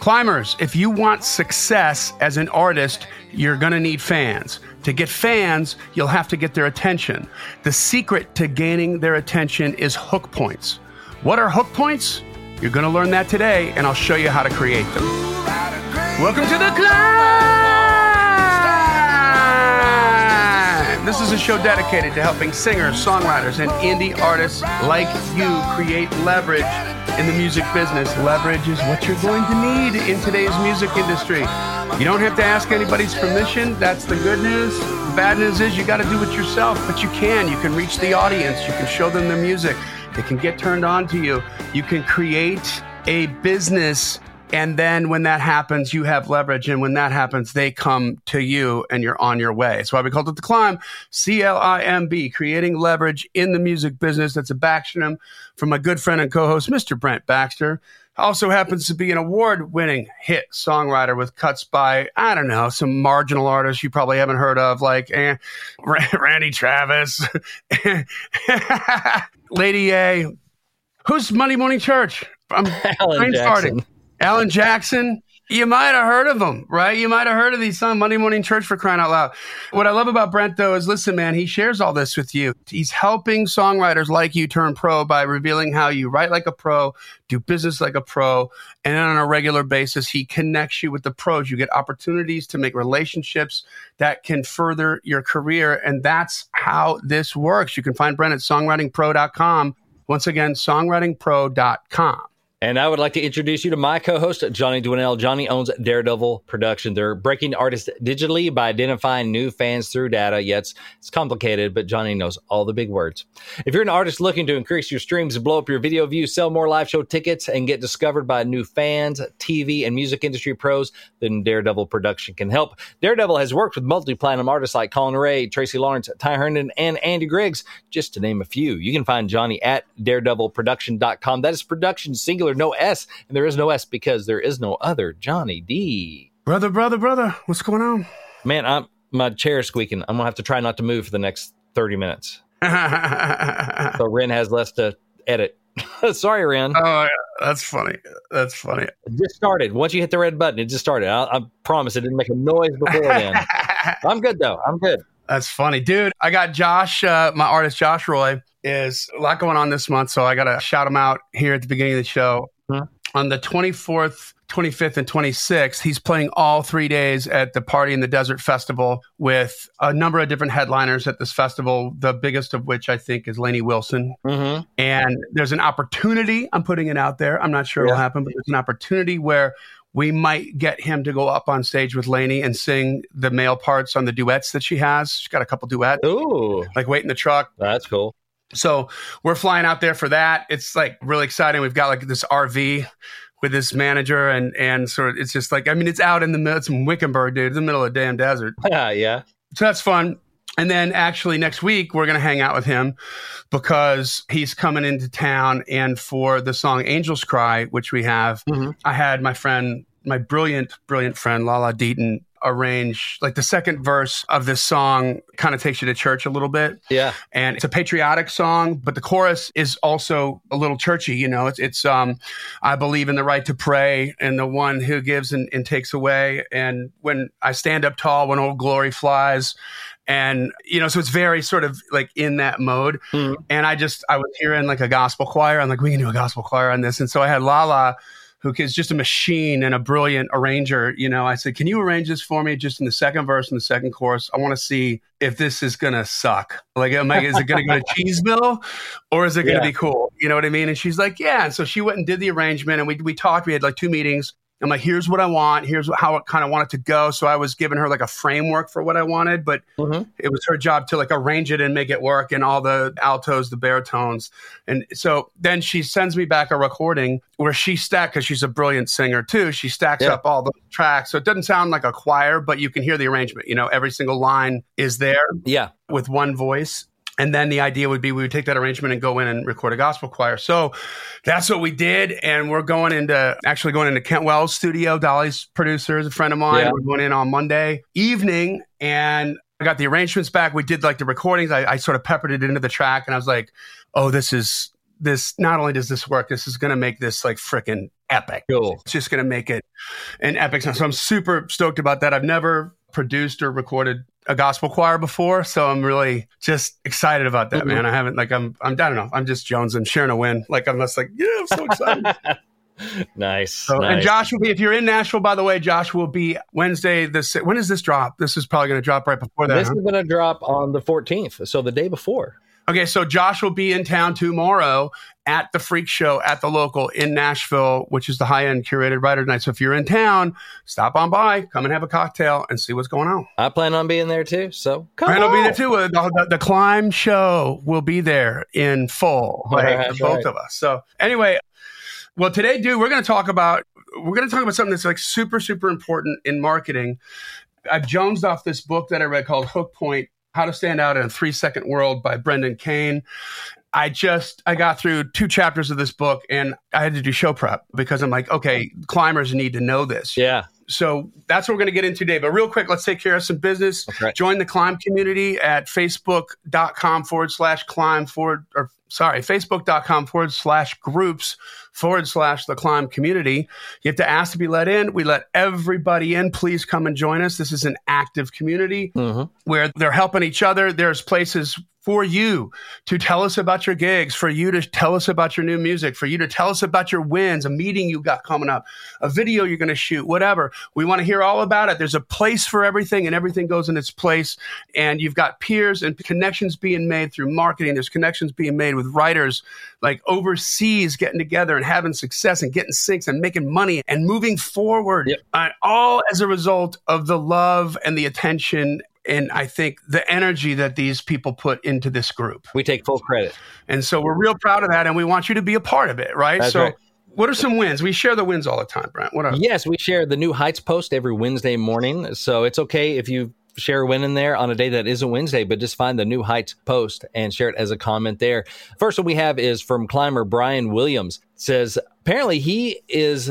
Climbers, if you want success as an artist, you're going to need fans. To get fans, you'll have to get their attention. The secret to gaining their attention is hook points. What are hook points? You're going to learn that today, and I'll show you how to create them. Welcome to the climb! This is a show dedicated to helping singers, songwriters, and indie artists like you create leverage in the music business. Leverage is what you're going to need in today's music industry. You don't have to ask anybody's permission. That's the good news. The bad news is you got to do it yourself, but you can. You can reach the audience. You can show them the music. They can get turned on to you. You can create a business. And then when that happens, you have leverage. And when that happens, they come to you and you're on your way. That's why we called it the climb. C L I M B, creating leverage in the music business. That's a backstrom from my good friend and co host, Mr. Brent Baxter also happens to be an award winning hit songwriter with cuts by, I don't know, some marginal artists you probably haven't heard of, like eh, Randy Travis, Lady A. Who's Monday Morning Church? I'm Alan Jackson. Alan Jackson. You might have heard of him, right? You might have heard of these songs, Monday Morning Church for crying out loud. What I love about Brent, though, is listen, man, he shares all this with you. He's helping songwriters like you turn pro by revealing how you write like a pro, do business like a pro, and on a regular basis, he connects you with the pros. You get opportunities to make relationships that can further your career. And that's how this works. You can find Brent at songwritingpro.com. Once again, songwritingpro.com. And I would like to introduce you to my co-host, Johnny Dwinell. Johnny owns Daredevil Production. They're breaking artists digitally by identifying new fans through data. Yet it's complicated, but Johnny knows all the big words. If you're an artist looking to increase your streams, blow up your video views, sell more live show tickets, and get discovered by new fans, TV, and music industry pros, then Daredevil Production can help. Daredevil has worked with multi-platinum artists like Collin Raye, Tracy Lawrence, Ty Herndon, and Andy Griggs, just to name a few. You can find Johnny at daredevilproduction.com. That is production singular no S, and there is no S because there is no other Johnny D. Brother, brother, brother, what's going on? Man, I'm my chair is squeaking. I'm gonna have to try not to move for the next 30 minutes. so Ren has less to edit. Sorry, Ren. Oh, yeah. that's funny. That's funny. It just started. Once you hit the red button, it just started. I, I promise it didn't make a noise before then. I'm good though. I'm good. That's funny, dude. I got Josh, uh, my artist Josh Roy, is a lot going on this month, so I got to shout him out here at the beginning of the show. Mm-hmm. On the 24th, 25th, and 26th, he's playing all three days at the Party in the Desert Festival with a number of different headliners at this festival, the biggest of which I think is Lainey Wilson. Mm-hmm. And there's an opportunity, I'm putting it out there. I'm not sure yeah. it'll happen, but there's an opportunity where we might get him to go up on stage with Lainey and sing the male parts on the duets that she has. She's got a couple duets. Ooh. Like Wait in the Truck. That's cool. So we're flying out there for that. It's like really exciting. We've got like this RV with this manager and and sort of it's just like I mean it's out in the middle it's in Wickenburg, dude, it's in the middle of the damn desert. Yeah, yeah. So that's fun. And then actually next week we're going to hang out with him because he's coming into town and for the song Angels Cry, which we have, mm-hmm. I had my friend my brilliant, brilliant friend Lala Deaton arrange like the second verse of this song kind of takes you to church a little bit. Yeah. And it's a patriotic song, but the chorus is also a little churchy, you know. It's it's um I believe in the right to pray and the one who gives and, and takes away. And when I stand up tall when old glory flies, and you know so it's very sort of like in that mode mm. and i just i was hearing like a gospel choir i'm like we can do a gospel choir on this and so i had lala who is just a machine and a brilliant arranger you know? I said can you arrange this for me just in the second verse and the second chorus? I want to see if this is gonna suck. Like am I, is it gonna go to cheeseville or is it gonna yeah. be cool? You know what i mean? And she's like yeah. And so she went and did the arrangement and we, we talked. We had like two meetings I'm like, here's what I want. Here's how I kind of want it to go. So I was giving her like a framework for what I wanted, but mm-hmm. it was her job to like arrange it and make it work and all the altos, the baritones. And so then she sends me back a recording where she stacked, because she's a brilliant singer too. She stacks yeah. up all the tracks. So it doesn't sound like a choir, but you can hear the arrangement. You know, every single line is there. Yeah. With one voice. And then the idea would be we would take that arrangement and go in and record a gospel choir. So that's what we did. And we're going into actually going into Kent Wells' studio. Dolly's producer is a friend of mine. Yeah. We're going in on Monday evening and I got the arrangements back. We did like the recordings. I, I sort of peppered it into the track and I was like, oh, this is this not only does this work, this is going to make this like freaking epic. Cool. It's just going to make it an epic sound. So I'm super stoked about that. I've never produced or recorded a gospel choir before, so I'm really just excited about that, mm-hmm. man. I haven't like I'm I'm I don't know. I'm just Jones and sharing a win. Like I'm just like yeah, I'm so excited. nice, so, nice. And Josh will be if you're in Nashville. By the way, Josh will be Wednesday. This when does this drop? This is probably going to drop right before that. This huh? is going to drop on the 14th, so the day before. Okay, so Josh will be in town tomorrow at the Freak Show at the local in Nashville, which is the high end curated writer night. So if you're in town, stop on by, come and have a cocktail and see what's going on. I plan on being there too. So come on. will be there too. The, the, the, Climb Show will be there in full, like right, both right. of us. So anyway, well, today, dude, we're going to talk about we're going to talk about something that's like super super important in marketing. I've jonesed off this book that I read called Hook Point how to Stand Out in a Three Second World by Brendan Kane. I just I got through two chapters of this book and I had to do show prep because I'm like, okay, climbers need to know this. Yeah. So that's what we're going to get into today. But real quick, let's take care of some business. Join the climb community at facebook.com forward slash climb forward or sorry, facebook.com forward slash groups forward slash the climb community. You have to ask to be let in. We let everybody in. Please come and join us. This is an active community mm-hmm. where they're helping each other. There's places for you to tell us about your gigs, for you to tell us about your new music, for you to tell us about your wins, a meeting you got coming up, a video you're going to shoot, whatever. We want to hear all about it. There's a place for everything and everything goes in its place. And you've got peers and connections being made through marketing. There's connections being made with writers like overseas getting together and having success and getting syncs and making money and moving forward. Yep. Uh, all as a result of the love and the attention and I think the energy that these people put into this group. We take full credit. And so we're real proud of that and we want you to be a part of it, right? That's so right. What are some wins? We share the wins all the time, Brent. What are Yes, we share the new Heights post every Wednesday morning. So it's okay if you share a win in there on a day that isn't Wednesday, but just find the New Heights post and share it as a comment there. First one we have is from climber Brian Williams. It says apparently he is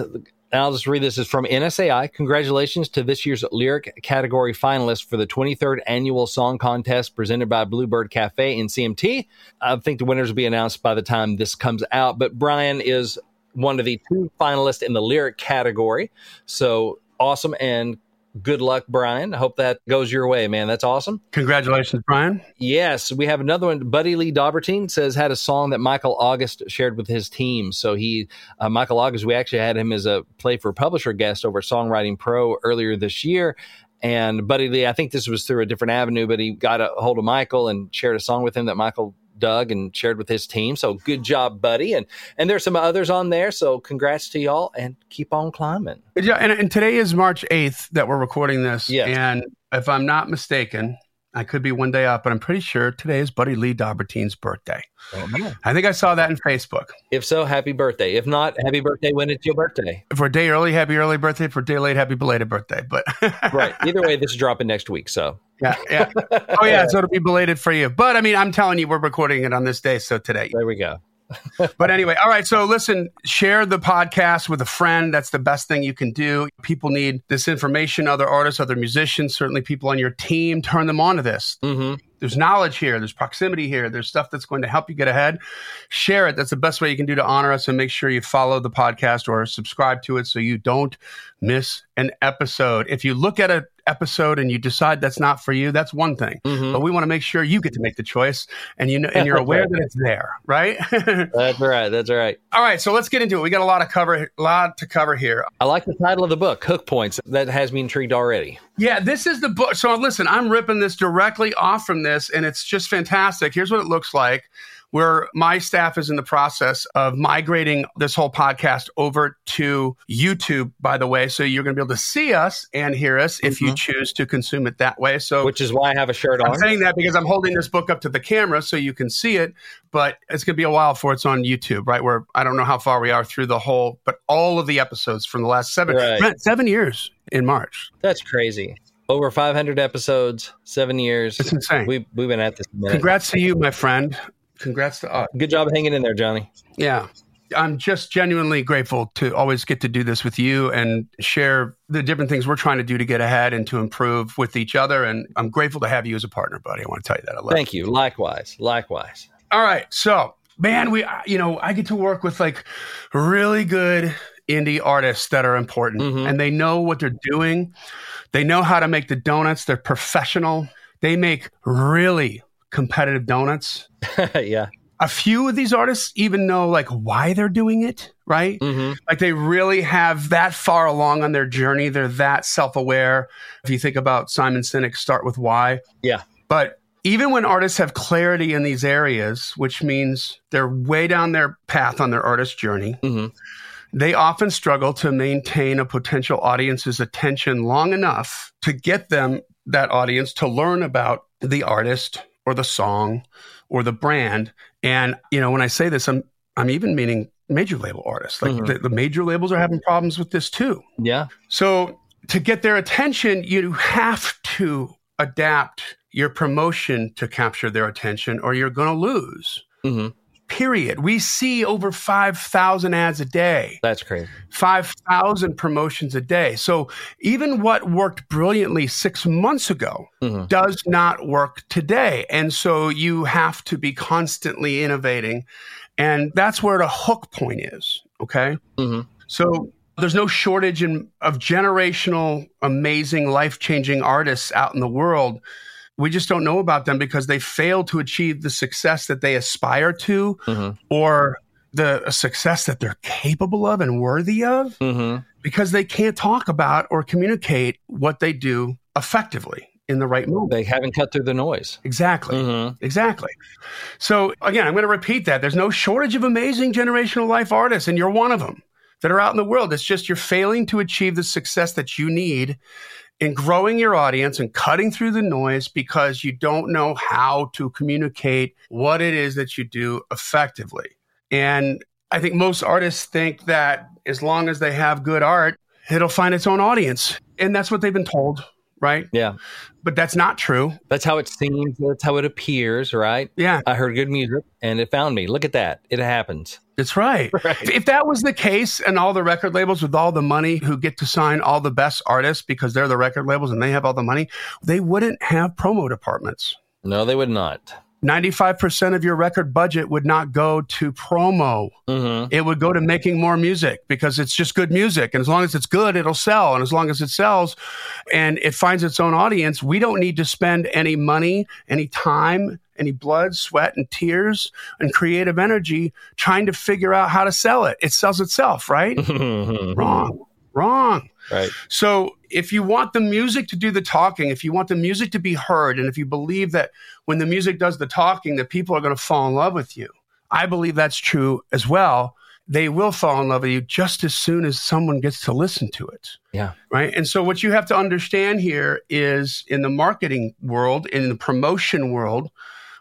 I'll just read this is from NSAI. Congratulations to this year's lyric category finalist for the 23rd annual song contest presented by Bluebird Cafe and CMT. I think the winners will be announced by the time this comes out, but Brian is one of the two finalists in the lyric category. So awesome and good luck, Brian. I hope that goes your way, man. That's awesome. Congratulations, Brian. Yes, we have another one. Buddy Lee Daubertine says had a song that Michael August shared with his team. So he, uh, Michael August, we actually had him as a play for publisher guest over Songwriting Pro earlier this year. And Buddy Lee, I think this was through a different avenue, but he got a hold of Michael and shared a song with him that Michael dug and shared with his team. So good job, buddy. And and there's some others on there. So congrats to y'all and keep on climbing. Yeah, and, and today is March 8th that we're recording this. Yes. And if I'm not mistaken, I could be one day off, but I'm pretty sure today is Buddy Lee Daubertine's birthday. Oh, I think I saw that in Facebook. If so, happy birthday. If not, happy birthday when it's your birthday. For a day early, happy early birthday. For a day late, happy belated birthday. But right, either way, this is dropping next week. So yeah, yeah. Oh yeah, so it'll be belated for you. But I mean, I'm telling you, we're recording it on this day, so today. There we go. but anyway, all right. So listen, share the podcast with a friend. That's the best thing you can do. People need this information, other artists, other musicians, certainly people on your team. Turn them on to this. Mm-hmm. There's knowledge here. There's proximity here. There's stuff that's going to help you get ahead. Share it. That's the best way you can do to honor us and make sure you follow the podcast or subscribe to it so you don't miss an episode. If you look at an episode and you decide that's not for you, that's one thing. Mhm. But we want to make sure you get to make the choice and you know and you're aware that it's there, right? That's right. That's right. All right, so let's get into it. We got a lot of cover, a lot to cover here. I like the title of the book, Hook Points. That has me intrigued already. Yeah, this is the book. So listen, I'm ripping this directly off from this, and it's just fantastic. Here's what it looks like. Where my staff is in the process of migrating this whole podcast over to YouTube, by the way. So you're going to be able to see us and hear us if you mm-hmm. choose to consume it that way. So Which is why I have a shirt on. I'm saying that because I'm holding this book up to the camera so you can see it, but it's going to be a while before it's on YouTube, right? Where I don't know how far we are through the whole, but all of the episodes from the last seven, Right. Seven years in March. That's crazy. Over 500 episodes, seven years. It's insane. We, we've been at this a minute. Congrats to you, my friend. Congrats to us. Good job hanging in there, Johnny. Yeah. I'm just genuinely grateful to always get to do this with you and share the different things we're trying to do to get ahead and to improve with each other. And I'm grateful to have you as a partner, buddy. I want to tell you that. I love Thank you. Likewise. Likewise. All right. So, man, we, you know, I get to work with like really good indie artists that are important Mhm. and they know what they're doing. They know how to make the donuts. They're professional. They make really competitive donuts. yeah. A few of these artists even know like why they're doing it, right? hmm Like they really have that far along on their journey. They're that self aware. If you think about Simon Sinek's Start with Why. Yeah. But even when artists have clarity in these areas, which means they're way down their path on their artist journey, hmm they often struggle to maintain a potential audience's attention long enough to get them, that audience, to learn about the artist or the song or the brand. And, you know, when I say this, I'm, I'm even meaning major label artists. Like Mhm. the, the major labels are having problems with this too. Yeah. So to get their attention, you have to adapt your promotion to capture their attention or you're going to lose. hmm Period. We see over 5,000 ads a day. That's crazy. 5,000 promotions a day. So even what worked brilliantly six months ago hmm does not work today. And so you have to be constantly innovating. And that's where the hook point is. Okay. hmm So there's no shortage in, of generational, amazing, life changing artists out in the world. We just don't know about them because they fail to achieve the success that they aspire to hmm or the success that they're capable of and worthy of hmm because they can't talk about or communicate what they do effectively in the right moment. They haven't cut through the noise. Exactly. hmm Exactly. So again, I'm going to repeat that. There's no shortage of amazing generational life artists, and you're one of them that are out in the world. It's just you're failing to achieve the success that you need in growing your audience and cutting through the noise because you don't know how to communicate what it is that you do effectively. And I think most artists think that as long as they have good art, it'll find its own audience. And that's what they've been told, right? Yeah. But that's not true. That's how it seems. That's how it appears, right? Yeah. I heard good music and it found me. Look at that. It happens. That's right. Right. If- If that was the case, and all the record labels with all the money who get to sign all the best artists because they're the record labels and they have all the money, they wouldn't have promo departments. No, they would not. 95% of your record budget would not go to promo. hmm It would go to making more music because it's just good music. And as long as it's good, it'll sell. And as long as it sells and it finds its own audience, we don't need to spend any money, any time, any blood, sweat, and tears and creative energy trying to figure out how to sell it. It sells itself, right? Wrong. Wrong. Right. So if you want the music to do the talking, if you want the music to be heard, and if you believe that when the music does the talking, that people are going to fall in love with you, I believe that's true as well. They will fall in love with you just as soon as someone gets to listen to it. Yeah. Right. And so what you have to understand here is in the marketing world, in the promotion world,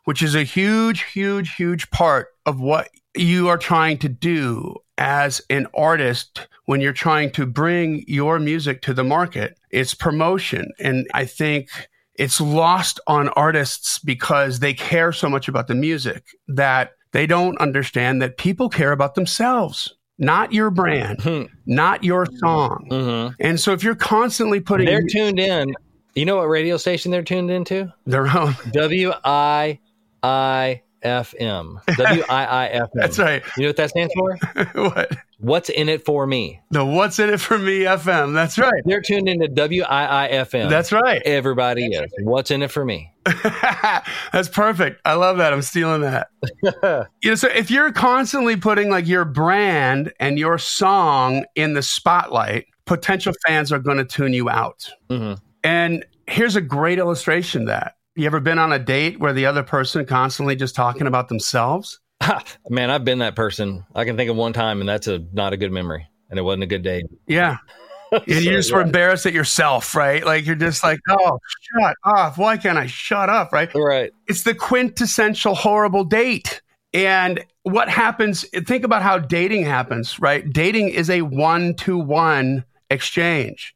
which is a huge, huge, huge part of what you are trying to do as an artist when you're trying to bring your music to the market. It's promotion. And I think it's lost on artists because they care so much about the music that they don't understand that people care about themselves, not your brand, Hmm. not your song. Mhm. And so if you're constantly putting They're tuned in. You know what radio station they're tuned into? their own, W I I F M. W I I F M. that's right. You know what that stands for? what? What's in it for me? The What's in it for me FM. That's right. They're tuned into W I I F M. That's right. Everybody is. What's in it for me? That's perfect. I love that. I'm stealing that. you know, so if you're constantly putting like your brand and your song in the spotlight, potential fans are going to tune you out. Mhm. And here's a great illustration of that. You ever been on a date where the other person constantly just talking about themselves? Man, I've been that person. I can think of one time, and that's a not a good memory, and it wasn't a good day. Yeah. And you just were yeah. embarrassed at yourself, right? Like you're just like, oh, shut up. Why can't I shut up? Right. Right. it's the quintessential horrible date. And what happens, think about how dating happens, right? Dating is a one to one exchange.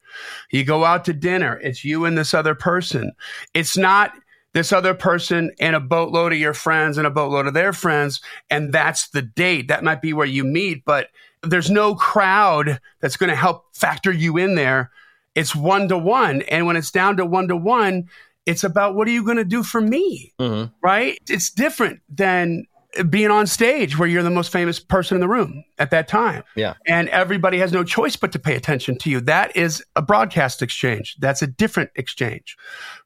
You go out to dinner, it's you and this other person. It's not this other person and a boatload of your friends and a boatload of their friends. And that's the date. That might be where you meet, but there's no crowd that's going to help factor you in there. It's one to one. And when it's down to one to one, it's about what are you going to do for me? hmm right? It's different than being on stage where you're the most famous person in the room at that time. Yeah. And everybody has no choice but to pay attention to you. That is a broadcast exchange. That's a different exchange.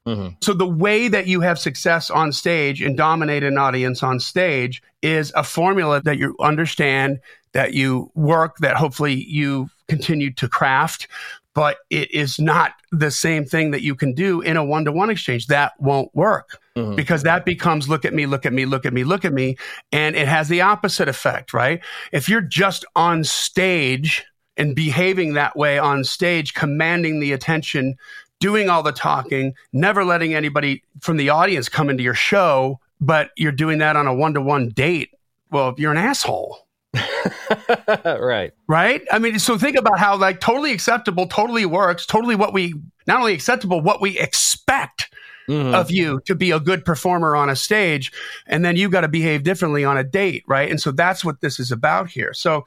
hmm So the way that you have success on stage and dominate an audience on stage is a formula that you understand, that you work, that hopefully you continue to craft. But it is not the same thing that you can do in a one to one exchange. That won't work Mhm. because that becomes look at me, look at me, look at me, look at me. And it has the opposite effect, right? If you're just on stage and behaving that way on stage, commanding the attention, doing all the talking, never letting anybody from the audience come into your show, but you're doing that on a one to one date, well, you're an asshole. right. Right? I mean, so think about how like totally acceptable, totally works, totally what we not only acceptable, what we expect Mhm. of you to be a good performer on a stage and then you got to behave differently on a date right and so that's what this is about here so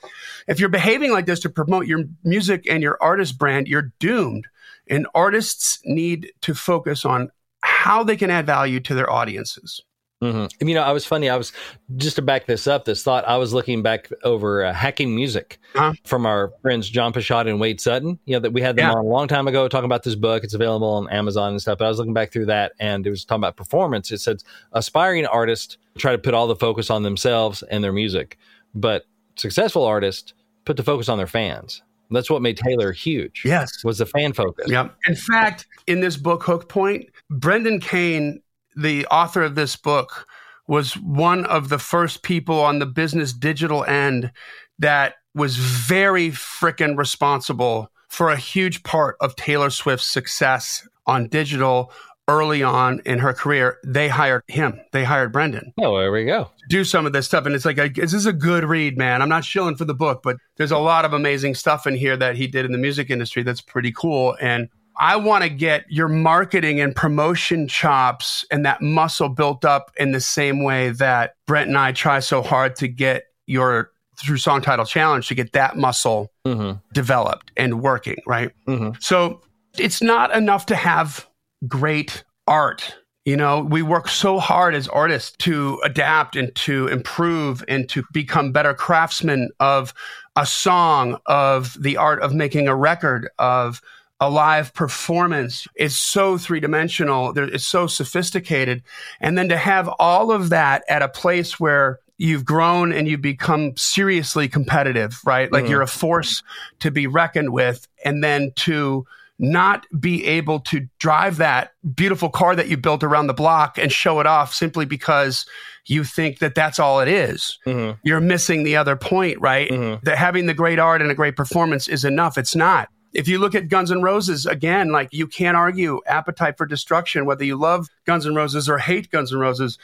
if you're behaving like this to promote your music and your artist brand you're doomed and artists need to focus on how they can add value to their audiences hmm You know, I was funny. I was just to back this up. This thought I was looking back over uh, hacking music Huh? from our friends John Pashad and Wade Sutton. You know that we had them Yeah. on a long time ago talking about this book. It's available on Amazon and stuff. But I was looking back through that, and it was talking about performance. It said aspiring artists try to put all the focus on themselves and their music, but successful artists put the focus on their fans. That's what made Taylor huge. yes was the fan focus. Yep. In fact, in this book, Hook Point, Brendan Kane, the author of this book, was one of the first people on the business digital end that was very frickin' responsible for a huge part of Taylor Swift's success on digital early on in her career. They hired him. They hired Brendan Oh, there we go. do some of this stuff. And it's like, this is a good read, man. I'm not shilling for the book, but there's a lot of amazing stuff in here that he did in the music industry that's pretty cool. And I want to get your marketing and promotion chops and that muscle built up in the same way that Brent and I try so hard to get your through song title challenge to get that muscle hmm developed and working, right? hmm So it's not enough to have great art. You know, we work so hard as artists to adapt and to improve and to become better craftsmen of a song, of the art of making a record, of a live performance. It's so three dimensional. It's so sophisticated. And then to have all of that at a place where you've grown and you've become seriously competitive, right? Like Mhm. you're a force to be reckoned with. And then to not be able to drive that beautiful car that you built around the block and show it off simply because you think that that's all it is. hmm You're missing the other point, right? Mhm. That having the great art and a great performance is enough. It's not. If you look at Guns N' Roses again, like you can't argue Appetite for Destruction, whether you love Guns N' Roses or hate Guns N' Roses.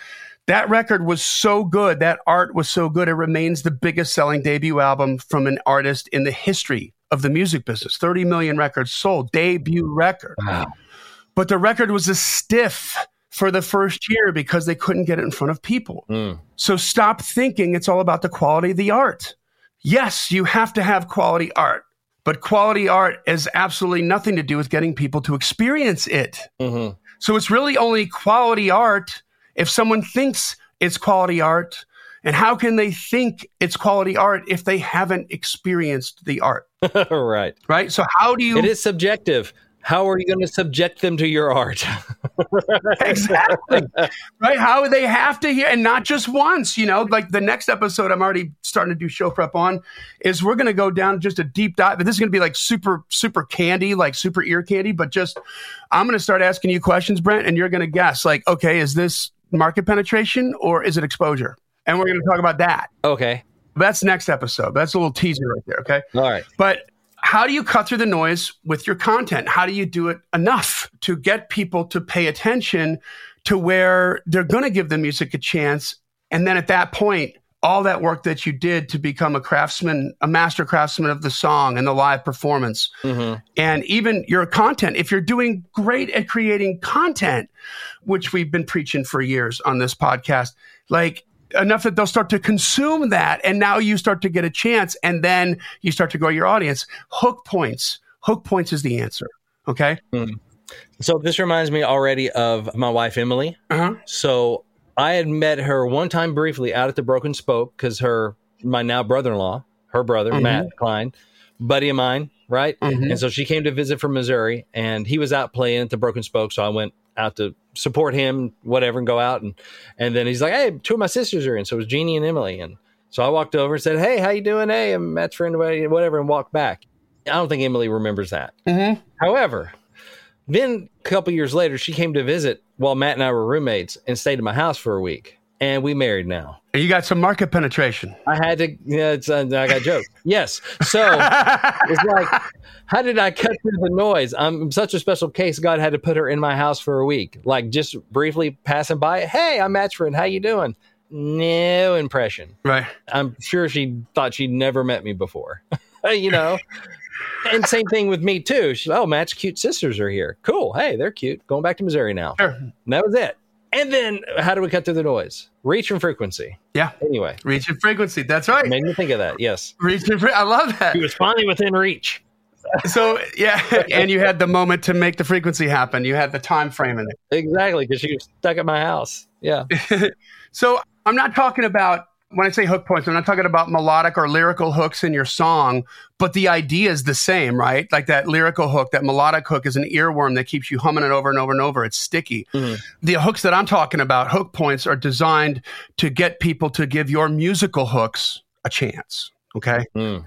That record was so good. That art was so good. It remains the biggest selling debut album from an artist in the history of the music business. 30 million records sold, debut record. Wow. But the record was a stiff for the first year because they couldn't get it in front of people. Mm. So stop thinking it's all about the quality of the art. Yes, you have to have quality art, but quality art has absolutely nothing to do with getting people to experience it. hmm So it's really only quality art if someone thinks it's quality art. And how can they think it's quality art if they haven't experienced the art? right. Right? So how do you It is subjective. How are you going to subject them to your art? exactly. Right? How they have to hear and not just once you know? Like the next episode i'm already starting to do show prep on is we're going to go down just a deep dive but this is going to be like super super candy like super ear candy but just i'm going to start asking you questions brent and you're going to guess like okay is this market penetration or is it exposure? And we're going to talk about that. Okay. that's next episode. That's a little teaser right there okay? All right. but how do you cut through the noise with your content? How do you do it enough to get people to pay attention to where they're going to give the music a chance? And then at that point, all that work that you did to become a craftsman, a master craftsman of the song and the live performance, Mhm. and even your content, if you're doing great at creating content, which we've been preaching for years on this podcast, like enough that they'll start to consume that. And now you start to get a chance and then you start to grow your audience. Hook points. Hook points is the answer. Okay. So this reminds me already of my wife Emily. Uh-huh. So I had met her one time briefly out at the Broken Spoke because her my now brother in law, her brother Mhm. Matt Klein, buddy of mine, right? Mhm. And so she came to visit from Missouri, and he was out playing at the Broken Spoke. So I went out to support him, whatever, and go out and and then he's like, "Hey, two of my sisters are in." So it was Jeannie and Emily, and so I walked over and said, "Hey, how you doing? Hey, I'm Matt's friend, whatever," and walked back. I don't think Emily remembers that. Mm-hmm. However, then a couple years later, she came to visit while Matt and I were roommates and stayed at my house for a week. And we married now. You got some market penetration. I had to, yeah, it's, uh, I got jokes. Yes. So it's like, how did I cut through the noise? I'm such a special case. God had to put her in my house for a week, like just briefly passing by. Hey, I'm Matt's friend. How you doing? No impression. right. I'm sure she thought she'd never met me before, you know. and same thing with me too. She's oh, Matt's cute sisters are here. Cool. Hey, they're cute. Going back to Missouri now. Sure. And that was it. And then how do we cut through the noise? Reach and frequency. Yeah. Anyway, Reach and frequency. That's right. made me think of that. Yes. Reach and fre- I love that. He was finally within reach. So yeah, and you had the moment to make the frequency happen. You had the time frame in it. Exactly, because she was stuck at my house. Yeah. So I'm not talking about when I say hook points, I'm not talking about melodic or lyrical hooks in your song, but the idea is the same, right? Like that lyrical hook, that melodic hook is an earworm that keeps you humming it over and over and over. It's sticky. Mhm. The hooks that I'm talking about, hook points, are designed to get people to give your musical hooks a chance. Okay. Mm.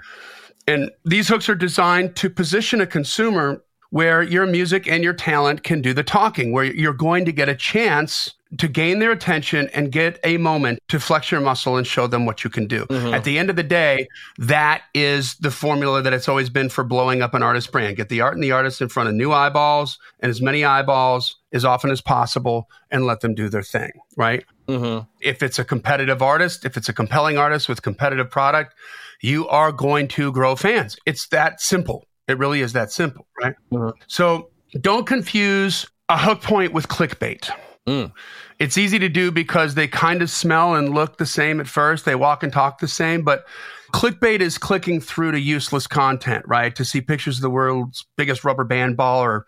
And these hooks are designed to position a consumer where your music and your talent can do the talking, where you're going to get a chance to gain their attention and get a moment to flex your muscle and show them what you can do. Mhm. At the end of the day, that is the formula that it's always been for blowing up an artist brand. Get the art and the artist in front of new eyeballs and as many eyeballs as often as possible and let them do their thing, right? hmm if it's a competitive artist, if it's a compelling artist with competitive product, you are going to grow fans. It's that simple. It really is that simple, right? Mhm. So don't confuse a hook point with clickbait. Mm. It's easy to do because they kind of smell and look the same at first. They walk and talk the same, but clickbait is clicking through to useless content, right? To see pictures of the world's biggest rubber band ball or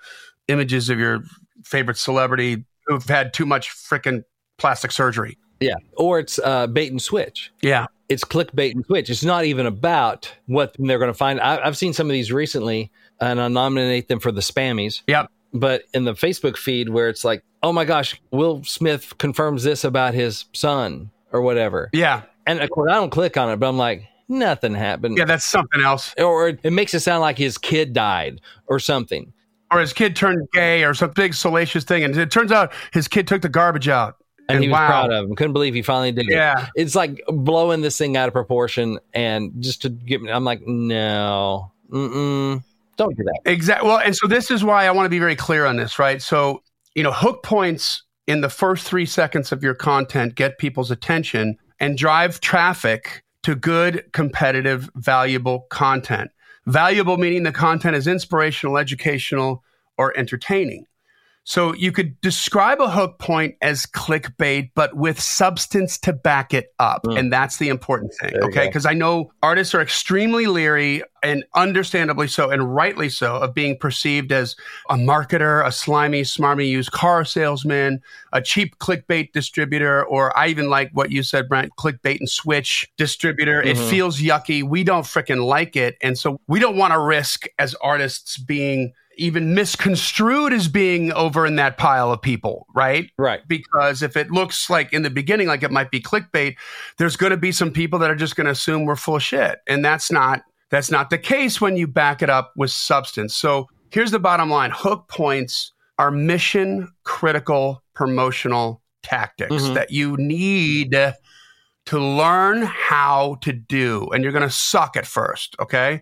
images of your favorite celebrity who've had too much freaking plastic surgery. Yeah. Or it's uh, bait and switch. Yeah. it's clickbait and switch. It's not even about what they're going to find. I, I've seen some of these recently, and I nominate them for the spammies. Yep. But in the Facebook feed, where it's like, oh my gosh, Will Smith confirms this about his son or whatever, Yeah. and of course I don't click on it, but I'm like, nothing happened. Yeah, that's something else. Or it makes it sound like his kid died or something. Or his kid turned gay or some big salacious thing. And it turns out his kid took the garbage out. And, he was wow. proud of him. Couldn't believe he finally did it. Yeah. It's like blowing this thing out of proportion. And just to get me, I'm like, no, mm-mm, don't do that. Exactly. Well, and so this is why I want to be very clear on this, right? So, you know, hook points in the first three seconds of your content get people's attention and drive traffic to good, competitive, valuable content. Valuable meaning the content is inspirational, educational, or entertaining. So you could describe a hook point as clickbait, but with substance to back it up. Mm. And that's the important thing. There Okay. Because I know artists are extremely leery and understandably so, and rightly so, of being perceived as a marketer, a slimy, smarmy used car salesman, a cheap clickbait distributor, or I even like what you said, Brent, clickbait and switch distributor. It Mhm. feels yucky. We don't freaking like it. And so we don't want to risk as artists being even misconstrued as being over in that pile of people, right? Right. Because if it looks like in the beginning like it might be clickbait, there's going to be some people that are just going to assume we're full shit. And that's not that's not the case when you back it up with substance. So, here's the bottom line. Hook points are mission critical promotional tactics Mhm. that you need to learn how to do. And you're going to suck at first, okay?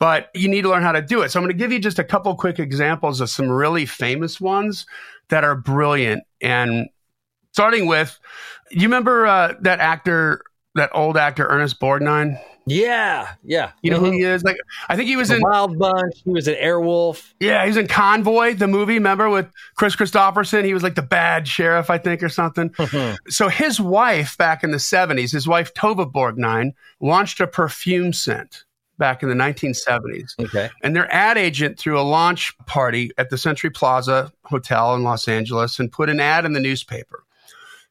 But you need to learn how to do it. So I'm going to give you just a couple quick examples of some really famous ones that are brilliant. And starting with, you remember uh, that actor, that old actor Ernest Borgnine? Yeah. Yeah. You know who Mhm. he is? Like, I think he was The in. Wild Bunch. He was an Airwolf. Yeah, he was in Convoy, the movie. Remember with Kris Kristofferson? He was like the bad sheriff, I think, or something. so his wife, back in the '70s, his wife Tova Borgnine launched a perfume scent back in the 1970s. okay. and their ad agent threw a launch party at the Century Plaza Hotel in Los Angeles and put an ad in the newspaper.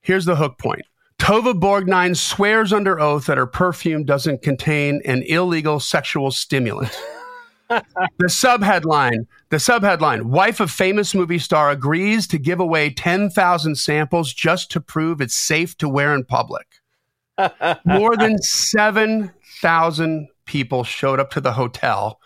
Here's the hook point. Tova Borgnine swears under oath that her perfume doesn't contain an illegal sexual stimulant. the subheadline, the subheadline, wife of famous movie star agrees to give away 10,000 samples just to prove it's safe to wear in public. More than 7,000 people showed up to the hotel.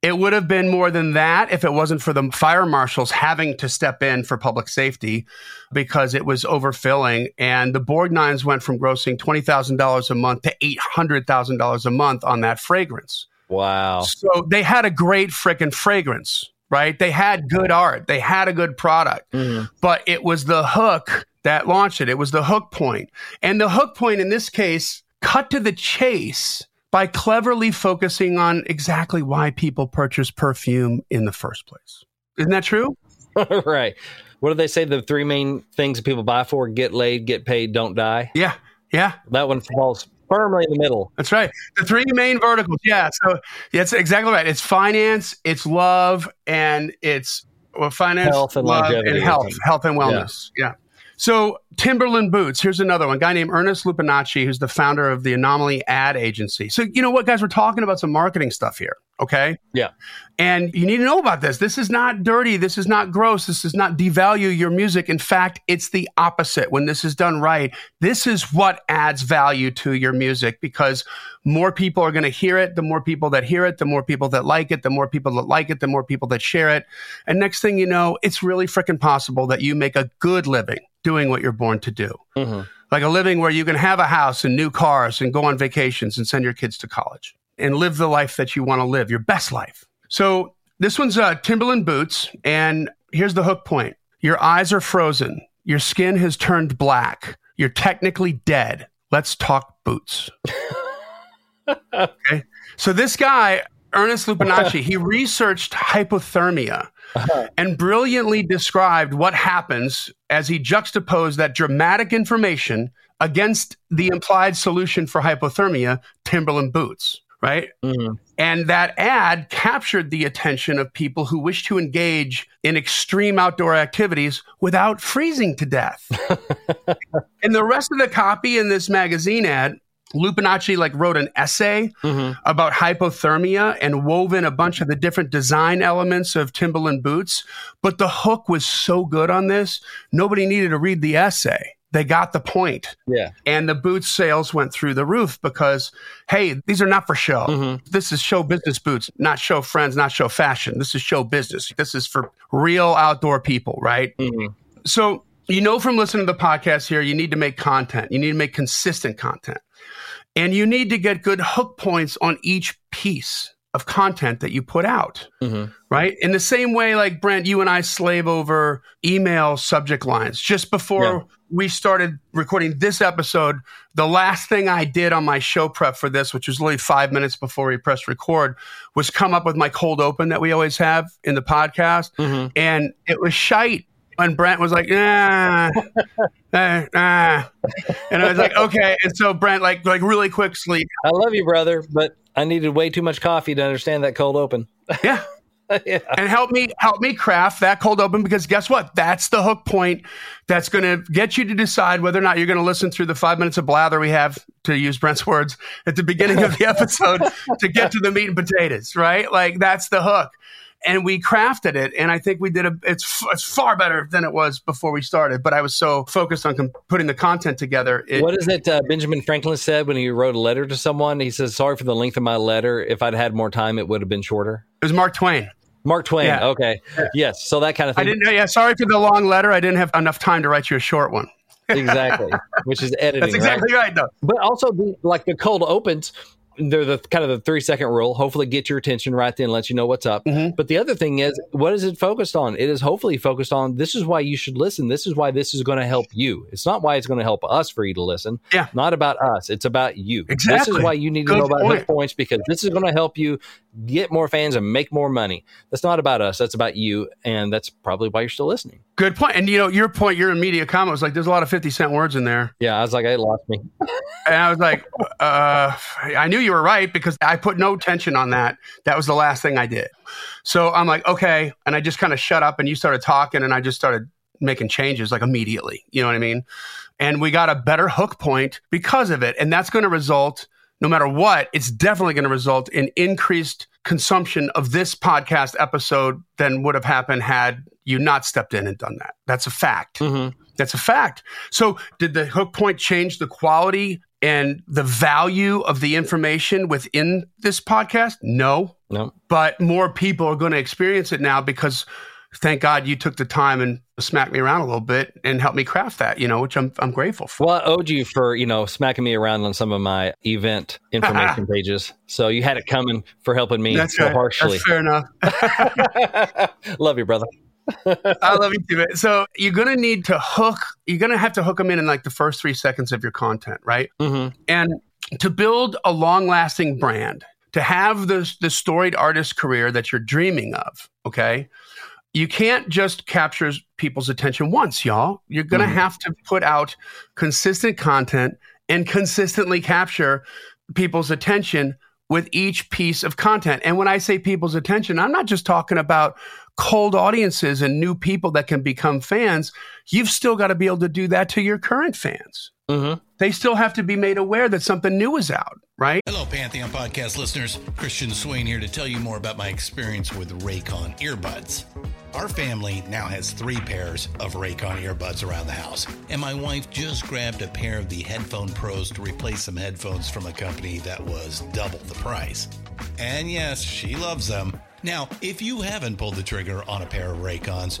It would have been more than that if it wasn't for the fire marshals having to step in for public safety because it was overfilling. And the Borgnines went from grossing $20,000 a month to $800,000 a month on that fragrance. Wow. So they had a great freaking fragrance, right? They had good art, they had a good product, Mhm. but it was the hook that launched it. It was the hook point. And the hook point in this case cut to the chase by cleverly focusing on exactly why people purchase perfume in the first place. Isn't that true? right. What do they say? The three main things that people buy for: get laid, get paid, don't die. Yeah. Yeah. That one falls firmly in the middle. That's right. The three main verticals. Yeah. So that's exactly right. It's finance, it's love, and it's well, finance, Health and love, longevity, and health, health and wellness. Yeah. So Timberland Boots. Here's another one. A guy named Ernest Lupinacci, who's the founder of the Anomaly Ad Agency. So you know what, guys? We're talking about some marketing stuff here. Okay. Yeah. And you need to know about this. This is not dirty. This is not gross. This does not devalue your music. In fact, it's the opposite. When this is done right, this is what adds value to your music because more people are going to hear it. The more people that hear it, the more people that like it, the more people that like it, the more people that share it. And next thing you know, it's really freaking possible that you make a good living doing what you're born to do. Mhm. Like a living where you can have a house and new cars and go on vacations and send your kids to college and live the life that you want to live, your best life. So this one's uh, Timberland boots, and here's the hook point: your eyes are frozen, your skin has turned black, you're technically dead. Let's talk boots. okay, so this guy. Ernest Lupinacci, he researched hypothermia and brilliantly described what happens as he juxtaposed that dramatic information against the implied solution for hypothermia, Timberland boots, right? Mhm. And that ad captured the attention of people who wish to engage in extreme outdoor activities without freezing to death. and the rest of the copy in this magazine ad, Lupinacci like wrote an essay Mhm. about hypothermia and wove in a bunch of the different design elements of Timberland boots. But the hook was so good on this, nobody needed to read the essay. They got the point. Yeah. And the boots sales went through the roof because, hey, these are not for show. Mhm. This is show business boots, not show friends, not show fashion. This is show business. This is for real outdoor people, right? Mhm. So, you know, from listening to the podcast here, you need to make content. You need to make consistent content. And you need to get good hook points on each piece of content that you put out. Mhm. Right. In the same way, like Brent, you and I slave over email subject lines. Just before Yeah. we started recording this episode, the last thing I did on my show prep for this, which was literally five minutes before we pressed record, was come up with my cold open that we always have in the podcast. Mhm. And it was shite. And Brent was like, nah, nah, nah. And I was like, okay. And so Brent, like, like really quick sleep. I love you, brother, but I needed way too much coffee to understand that cold open. Yeah. yeah. and help me help me craft that cold open because guess what that's the hook point that's going to get you to decide whether or not you're going to listen through the five minutes of blather we have to use brent's words at the beginning of the episode to get to the meat and potatoes right like that's the hook and we crafted it and i think we did a it's, f- it's far better than it was before we started but i was so focused on com- putting the content together it, What is it uh, Benjamin Franklin said when he wrote a letter to someone? He says, Sorry for the length of my letter. If I'd had more time, it would have been shorter. it was mark twain Mark Twain. Yeah. Okay. Yes. So that kind of thing. i didn't yeah sorry for the long letter i didn't have enough time to write you a short one exactly. Which is editing. that's exactly right? right though But also, the, like the cold opens, they're the kind of the three second rule. Hopefully, get your attention right then, let you know what's up. Mhm. But the other thing is, what is it focused on? It is hopefully focused on this is why you should listen. This is why this is going to help you. It's not why it's going to help us for you to listen. Yeah. Not about us. It's about you. Exactly. This is why you need to Good know about point. hook points because this is going to help you get more fans and make more money. That's not about us. That's about you. And that's probably why you're still listening. Good point. And you know, your point, your immediate comment was like, "There's a lot of fifty cent words in there," Yeah. I was like, it lost me. and I was like, uh, "I knew you were right because I put no tension on that. That was the last thing I did." So I'm like, "Okay," and I just kind of shut up, and you started talking, and I just started making changes like immediately. You know what I mean? And we got a better hook point because of it, and that's going to result. No matter what, it's definitely going to result in increased consumption of this podcast episode than would have happened had you not stepped in and done that. That's a fact. Mm-hmm. That's a fact. So, did the hook point change the quality and the value of the information within this podcast? No. No. But more people are going to experience it now because thank God you took the time and smacked me around a little bit and helped me craft that, you know, which I'm, I'm grateful for. Well, I owed you for you know smacking me around on some of my event information pages, so you had it coming for helping me That's so right. harshly. That's fair enough. Love you, brother. I love you too. man. So you're going to need to hook, you're going to have to hook them in in like the first three seconds of your content, right? hmm And to build a long lasting brand, to have the, the storied artist career that you're dreaming of, okay, you can't just capture people's attention once, y'all. You're going to Mhm. have to put out consistent content and consistently capture people's attention with each piece of content. And when I say people's attention, I'm not just talking about cold audiences and new people that can become fans. You've still got to be able to do that to your current fans hmm they still have to be made aware that something new is out, right? Hello, Pantheon podcast listeners. Christian Swain here to tell you more about my experience with Raycon earbuds. Our family now has three pairs of Raycon earbuds around the house, and my wife just grabbed a pair of the Headphone Pros to replace some headphones from a company that was double the price. And yes, she loves them. Now, if you haven't pulled the trigger on a pair of Raycons,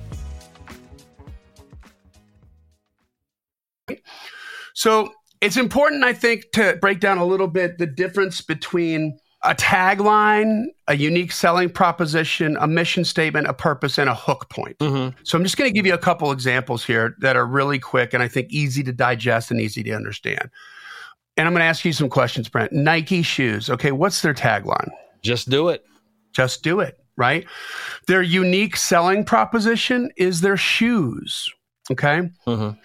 So it's important, I think, to break down a little bit the difference between a tagline, a unique selling proposition, a mission statement, a purpose, and a hook point. Mm-hmm. So I'm just going to give you a couple examples here that are really quick and I think easy to digest and easy to understand. And I'm going to ask you some questions, Brent. Nike shoes. Okay, what's their tagline? Just do it. Just do it, right? Their unique selling proposition is their shoes. Okay. Mhm.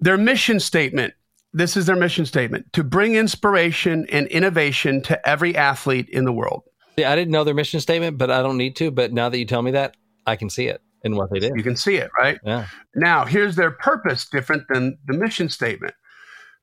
Their mission statement this is their mission statement to bring inspiration and innovation to every athlete in the world. Yeah, I didn't know their mission statement, but I don't need to. But now that you tell me that, I can see it in what they did. You can see it, right? Yeah. Now, here's their purpose different than the mission statement.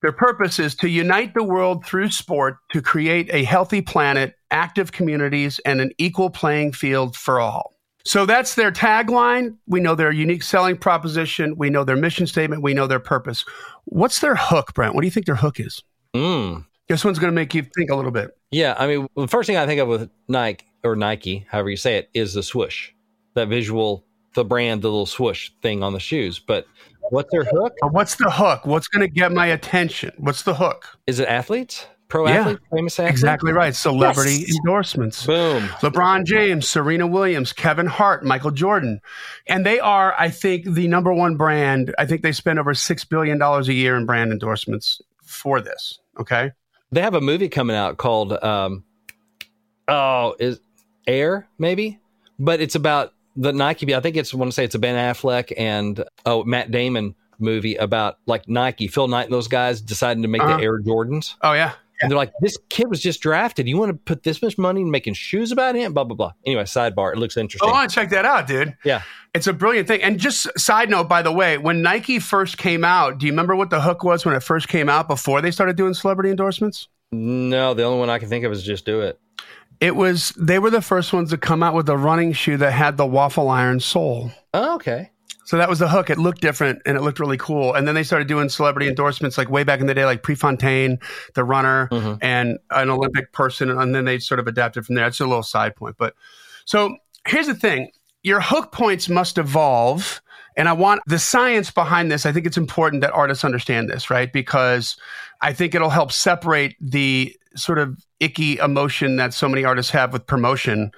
Their purpose is to unite the world through sport to create a healthy planet, active communities, and an equal playing field for all. So that's their tagline. We know their unique selling proposition. We know their mission statement. We know their purpose. What's their hook, Brent? What do you think their hook is? Mm. This one's going to make you think a little bit. Yeah. I mean, the first thing I think of with Nike or Nike, however you say it, is the swoosh, that visual, the brand, the little swoosh thing on the shoes. But what's their hook? What's the hook? What's going to get my attention? What's the hook? Is it athletes? Pro Yeah, athletes? Famous athletes? Exactly right. Celebrity Yes. endorsements. Boom. LeBron James, Serena Williams, Kevin Hart, Michael Jordan. And they are, I think, the number one brand. I think they spend over $6 billion a year in brand endorsements for this. Okay. They have a movie coming out called um, oh is Air maybe, but it's about the Nike. I think it's I want to say it's a Ben Affleck and oh Matt Damon movie about like Nike, Phil Knight, and those guys deciding to make Uh-huh. the Air Jordans, Oh, yeah. And they're like, this kid was just drafted. You want to put this much money in making shoes about him? Blah blah blah. Anyway, sidebar. It looks Oh, interesting. I want to check that out, dude. Yeah. It's a brilliant thing. And just side note, by the way, when Nike first came out, do you remember what the hook was when it first came out before they started doing celebrity endorsements? No, the only one I can think of is just do it. It was, they were the first ones to come out with a running shoe that had the waffle iron sole. Oh, okay. So that was the hook. It looked different and it looked really cool. And then they started doing celebrity endorsements like way back in the day, like Prefontaine, the runner, Mhm. and an Olympic person. And then they sort of adapted from there. It's a little side point. But so here's the thing your hook points must evolve. And I want the science behind this. I think it's important that artists understand this, right? Because I think it'll help separate the sort of icky emotion that so many artists have with promotion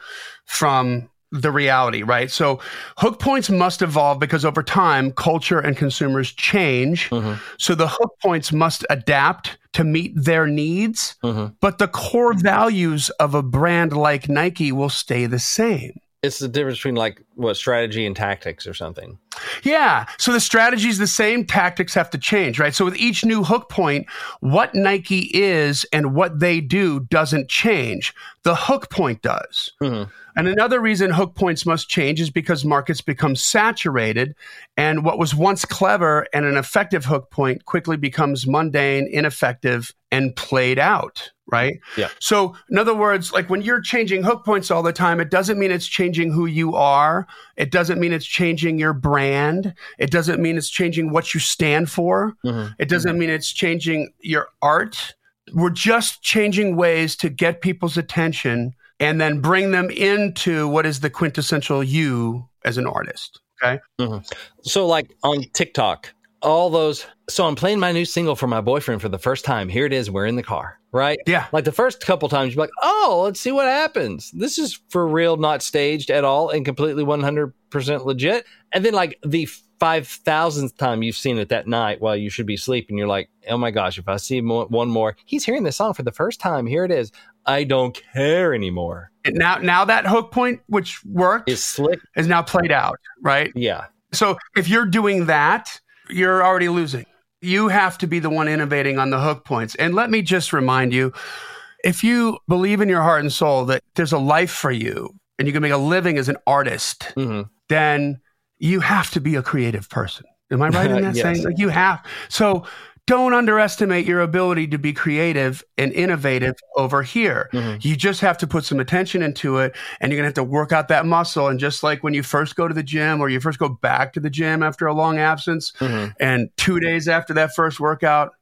from the reality, right? So hook points must evolve because over time, culture and consumers change. Mhm. So the hook points must adapt to meet their needs, Mhm. but the core values of a brand like Nike will stay the same. It's the difference between like what strategy and tactics or something. Yeah. So the strategy is the same. Tactics have to change, right? So with each new hook point, what Nike is and what they do doesn't change. The hook point does. Mhm. And another reason hook points must change is because markets become saturated and what was once clever and an effective hook point quickly becomes mundane, ineffective, and played out, right? Yeah. So, in other words, like when you're changing hook points all the time, it doesn't mean it's changing who you are. It doesn't mean it's changing your brand. It doesn't mean it's changing what you stand for. Mhm. It doesn't mean it's changing your art. We're just changing ways to get people's attention and then bring them into what is the quintessential you as an artist. Okay. So, like on TikTok, all those. So, I'm playing my new single for my boyfriend for the first time. Here it is. We're in the car, right? Yeah. Like the first couple times, you're like, oh, let's see what happens. This is for real, not staged at all, and completely 100% legit. And then, like the 5,000th time you've seen it that night while you should be sleeping, you're like, oh my gosh, if I see mo- one more, he's hearing this song for the first time. Here it is. I don't care anymore. And now, now that hook point, which worked, It's slick. is now played out, right? Yeah. So if you're doing that, you're already losing. You have to be the one innovating on the hook points. And let me just remind you if you believe in your heart and soul that there's a life for you and you can make a living as an artist, hmm then you have to be a creative person. Am I right in that Yes. saying? Like you have. So don't underestimate your ability to be creative and innovative over here. Mhm. You just have to put some attention into it and you're going to have to work out that muscle. And just like when you first go to the gym or you first go back to the gym after a long absence, Mhm. and two days after that first workout,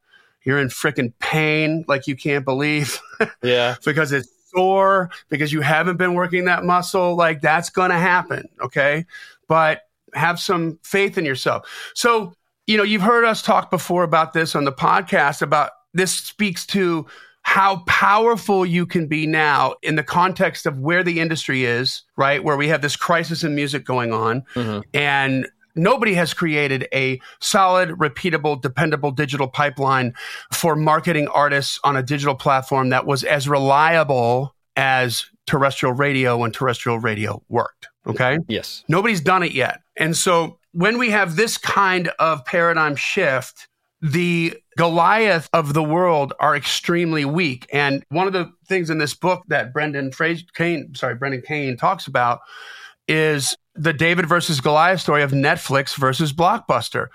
you're in freaking pain like you can't believe Yeah. because it's sore, because you haven't been working that muscle, like that's going to happen. Okay. But have some faith in yourself. So, you know, you've heard us talk before about this on the podcast about this speaks to how powerful you can be now in the context of where the industry is, right? Where we have this crisis in music going on mm-hmm. and nobody has created a solid, repeatable, dependable digital pipeline for marketing artists on a digital platform that was as reliable as terrestrial radio when terrestrial radio worked. Okay. Yes. Nobody's done it yet. And so when we have this kind of paradigm shift, the Goliath of the world are extremely weak. And one of the things in this book that Brendan Fraser Kane, sorry, Brendan Kane talks about is the David versus Goliath story of Netflix versus Blockbuster.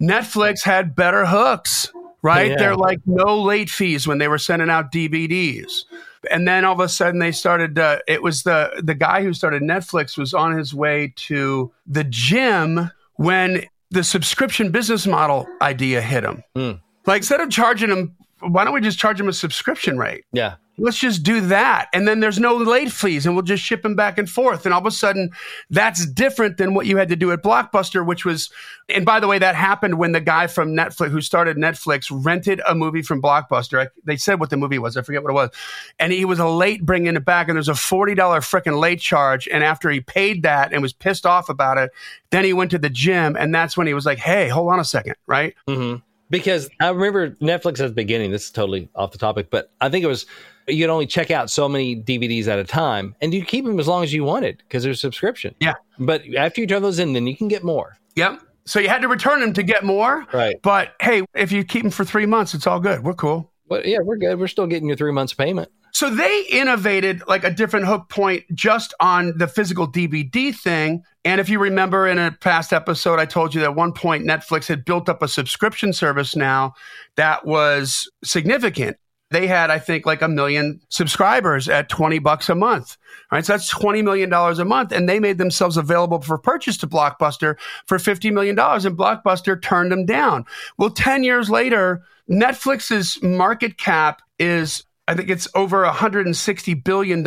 Netflix had better hooks, right? Yeah. They're like no late fees when they were sending out DVDs. And then all of a sudden they started uh, it was the the guy who started Netflix was on his way to the gym when the subscription business model idea hit him. Hmm. Like instead of charging him why don't we just charge him a subscription rate? Yeah. Let's just do that. And then there's no late fees and we'll just ship them back and forth. And all of a sudden, that's different than what you had to do at Blockbuster, which was, and by the way, that happened when the guy from Netflix who started Netflix rented a movie from Blockbuster. I, they said what the movie was. I forget what it was. And he was late bringing it back and there's a $40 freaking late charge. And after he paid that and was pissed off about it, then he went to the gym and that's when he was like, Hey, hold on a second. Right. Mm-hmm. Because I remember Netflix at the beginning, this is totally off the topic, but I think it was you could only check out so many DVDs at a time and you keep them as long as you wanted because there's a subscription. Yeah. But after you turn those in, then you can get more. Yep. So you had to return them to get more. Right. But hey, if you keep them for three months, it's all good. We're cool. But yeah, we're good. We're still getting your three months payment. So they innovated like a different hook point just on the physical DVD thing. And if you remember in a past episode, I told you that at one point Netflix had built up a subscription service now that was significant. They had, I think, like a million subscribers at 20 bucks a month. Right. So that's $20 million a month. And they made themselves available for purchase to Blockbuster for $50 million. And Blockbuster turned them down. Well, 10 years later, Netflix's market cap is I think it's over $160 billion.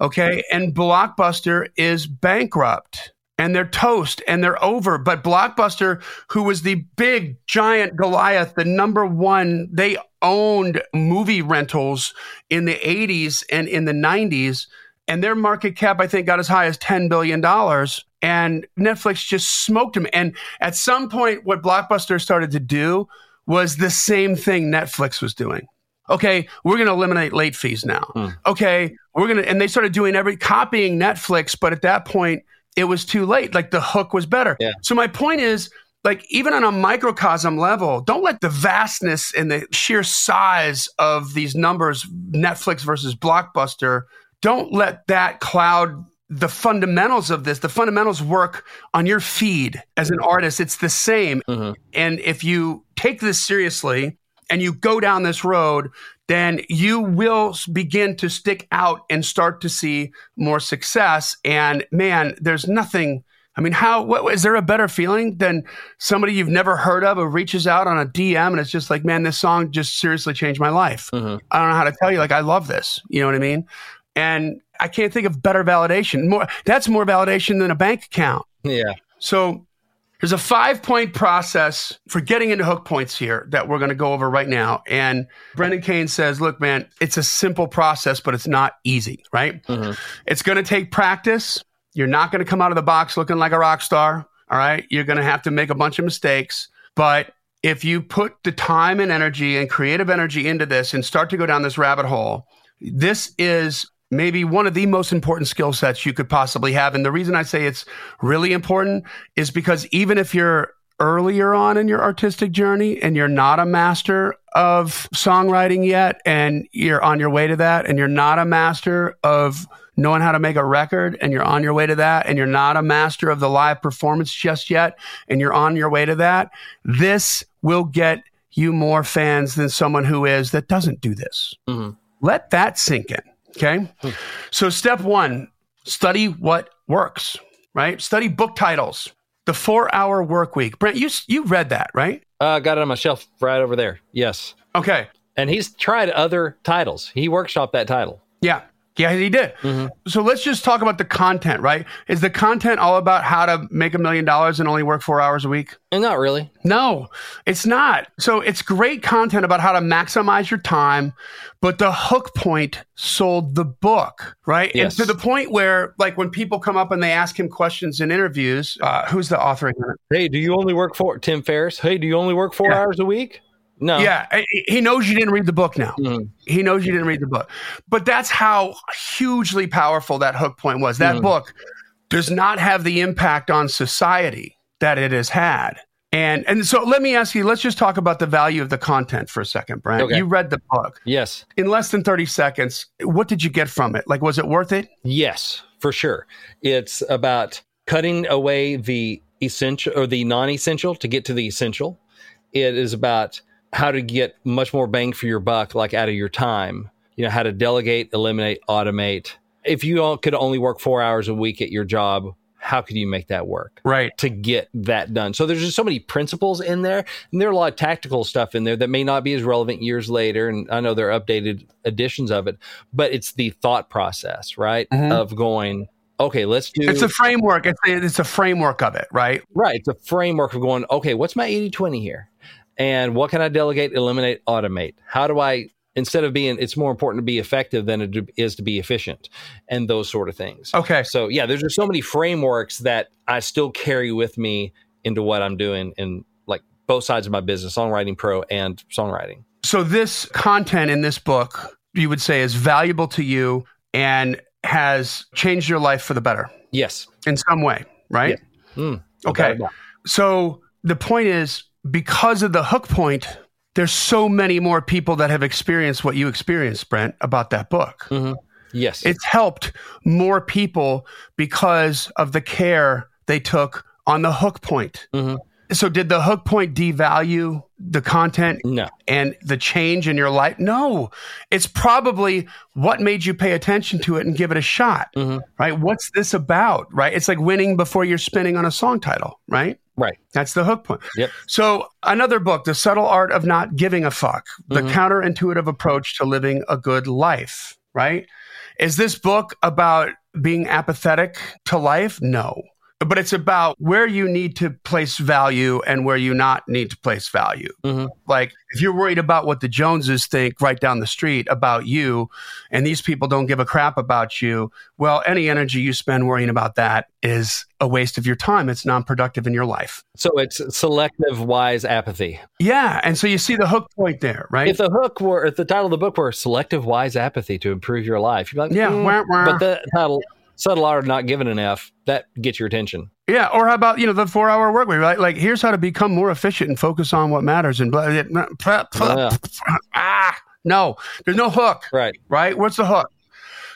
Okay. And Blockbuster is bankrupt and they're toast and they're over. But Blockbuster, who was the big giant Goliath, the number one, they owned movie rentals in the 80s and in the 90s. And their market cap, I think, got as high as $10 billion. And Netflix just smoked them. And at some point, what Blockbuster started to do was the same thing Netflix was doing okay, we're going to eliminate late fees now. Hmm. Okay, we're going to, and they started doing every copying Netflix, but at that point, it was too late. Like the hook was better. Yeah. So my point is, like even on a microcosm level, don't let the vastness and the sheer size of these numbers, Netflix versus Blockbuster, don't let that cloud the fundamentals of this. The fundamentals work on your feed as an artist. It's the same. Mm-hmm. And if you take this seriously, and you go down this road, then you will begin to stick out and start to see more success. And man, there's nothing. I mean, how what, is there a better feeling than somebody you've never heard of who reaches out on a DM and it's just like, man, this song just seriously changed my life. Mm-hmm. I don't know how to tell you, like, I love this. You know what I mean? And I can't think of better validation. More that's more validation than a bank account. Yeah. So there's a five point process for getting into hook points here that we're going to go over right now. And Brendan Kane says, look, man, it's a simple process, but it's not easy, right? Mm-hmm. It's going to take practice. You're not going to come out of the box looking like a rock star. All right. You're going to have to make a bunch of mistakes. But if you put the time and energy and creative energy into this and start to go down this rabbit hole, this is maybe one of the most important skill sets you could possibly have. And the reason I say it's really important is because even if you're earlier on in your artistic journey and you're not a master of songwriting yet, and you're on your way to that, and you're not a master of knowing how to make a record, and you're on your way to that, and you're not a master of the live performance just yet, and you're on your way to that, this will get you more fans than someone who is that doesn't do this. Mm-hmm. Let that sink in. Okay. So, step one study what works, right? Study book titles. The four hour work week. Brent, you, you read that, right? Uh, got it on my shelf right over there. Yes. Okay. And he's tried other titles. He workshopped that title. Yeah. Yeah, he did. Mm-hmm. So let's just talk about the content, right? Is the content all about how to make a million dollars and only work four hours a week? And not really. No, it's not. So it's great content about how to maximize your time, but the hook point sold the book, right? Yes. And to the point where, like, when people come up and they ask him questions in interviews, uh, who's the author? Hey, do you only work for Tim Ferriss? Hey, do you only work four Yeah. hours a week? No. Yeah, he- knows you didn't read the book now. Mhm. He knows you didn't read the book. But that's how hugely powerful that hook point was. That Mhm. book does not have the impact on society that it has had. And and so let me ask you, let's just talk about the value of the content for a second, Brent. Okay. You read the book. Yes. In less than 30 seconds, what did you get from it? Like was it worth it? Yes, for sure. It's about cutting away the essential or the non essential to get to the essential. It is about how to get much more bang for your buck, like out of your time. You know, how to delegate, eliminate, automate. If you all could only work four hours a week at your job, how could you make that work? Right. to get that done. So there's just so many principles in there, and there are a lot of tactical stuff in there that may not be as relevant years later. And I know there are updated editions of it, but it's the thought process, right? Mhm. Of going, okay, let's do It's a framework. It's a, it's a framework of it, right? right. It's a framework of going, okay, what's my 80 20 here? And what can I delegate, eliminate, automate? How do I, instead of being, it's more important to be effective than it is to be efficient and those sort of things. Okay. So yeah, there's just so many frameworks that I still carry with me into what I'm doing in like both sides of my business, songwriting pro and songwriting. So this content in this book, you would say is valuable to you and has changed your life for the better Yes. in some way, right? Mm, Okay. without a doubt. So the point is because of the hook point, there's so many more people that have experienced what you experienced, Brent, about that book. Mhm. Yes. It's helped more people because of the care they took on the hook point. Mhm. So did the hook point devalue the content no. and the change in your life? No, it's probably what made you pay attention to it and give it a shot, Mhm. right? What's this about, right? It's like winning before you're spinning on a song title, right? Right. That's the hook point. Yep. So another book, The Subtle Art of Not Giving a Fuck, the Mhm. counterintuitive approach to living a good life, right? Is this book about being apathetic to life? No. But it's about where you need to place value and where you not need to place value. Mhm. Like if you're worried about what the Joneses think right down the street about you and these people don't give a crap about you, well, any energy you spend worrying about that is a waste of your time. It's non-productive in your life. So it's selective wise apathy. Yeah, and so you see the hook point there, right? If the hook were, if the title of the book were selective wise apathy to improve your life, you're like, Yeah, "Mm," wah, wah. but the title, subtle art of not giving enough, that gets your attention. yeah, or how about you know the four-hour work week? Right? Like here's how to become more efficient and focus on what matters. And blah, blah, blah, blah. Yeah. ah, no, there's no hook. Right. Right? What's the hook?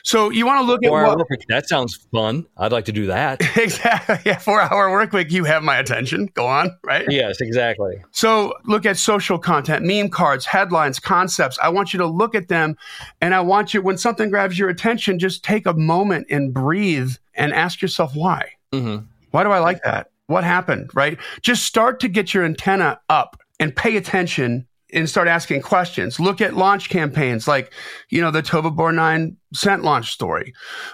So you want to look at Four hour what. That sounds fun. I'd like to do that. exactly? Yeah, four-hour work week. You have my attention. Go on, right? yes, exactly. So look at social content, meme cards, headlines, concepts. I want you to look at them and I want you, when something grabs your attention, just take a moment and breathe and ask yourself why. hmm Why do I like that? What happened? Right? Just start to get your antenna up and pay attention and start asking questions. Look at launch campaigns like, you know, the Tova Borgnine scent launch story.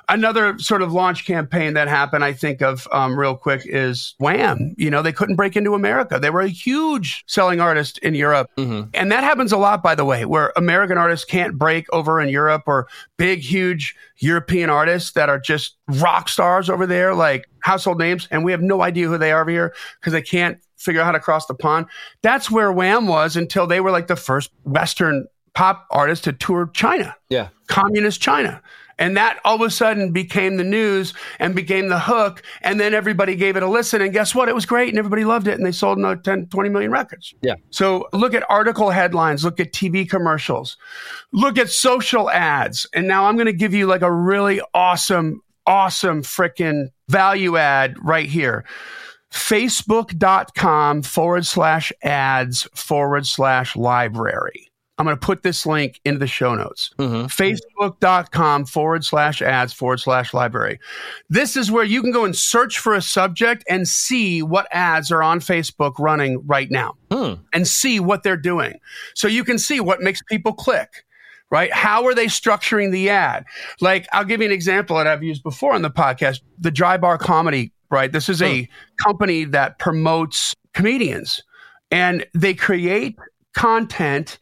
Another sort of launch campaign that happened, I think of um, real quick is Wham. You know, they couldn't break into America. They were a huge selling artist in Europe. hmm And that happens a lot, by the way, where American artists can't break over in Europe or big, huge European artists that are just rock stars over there, like household names. And we have no idea who they are over here because they can't figure out how to cross the pond. That's where Wham was until they were like the first Western pop artist to tour China Yeah. communist China. And that all of a sudden became the news and became the hook. And then everybody gave it a listen. And guess what? It was great and everybody loved it. And they sold another 10, 20 million records. Yeah. So look at article headlines, look at TV commercials, look at social ads. And now I'm going to give you like a really awesome, awesome freaking value add right here. Facebook.com forward slash ads forward slash library. I'm going to put this link into the show notes. hmm Facebook.com forward slash ads forward slash library. This is where you can go and search for a subject and see what ads are on Facebook running right now Hmm. and see what they're doing. So you can see what makes people click, right? How are they structuring the ad? Like, I'll give you an example that I've used before on the podcast the Dry Bar Comedy, right? This is a company that promotes comedians and they create content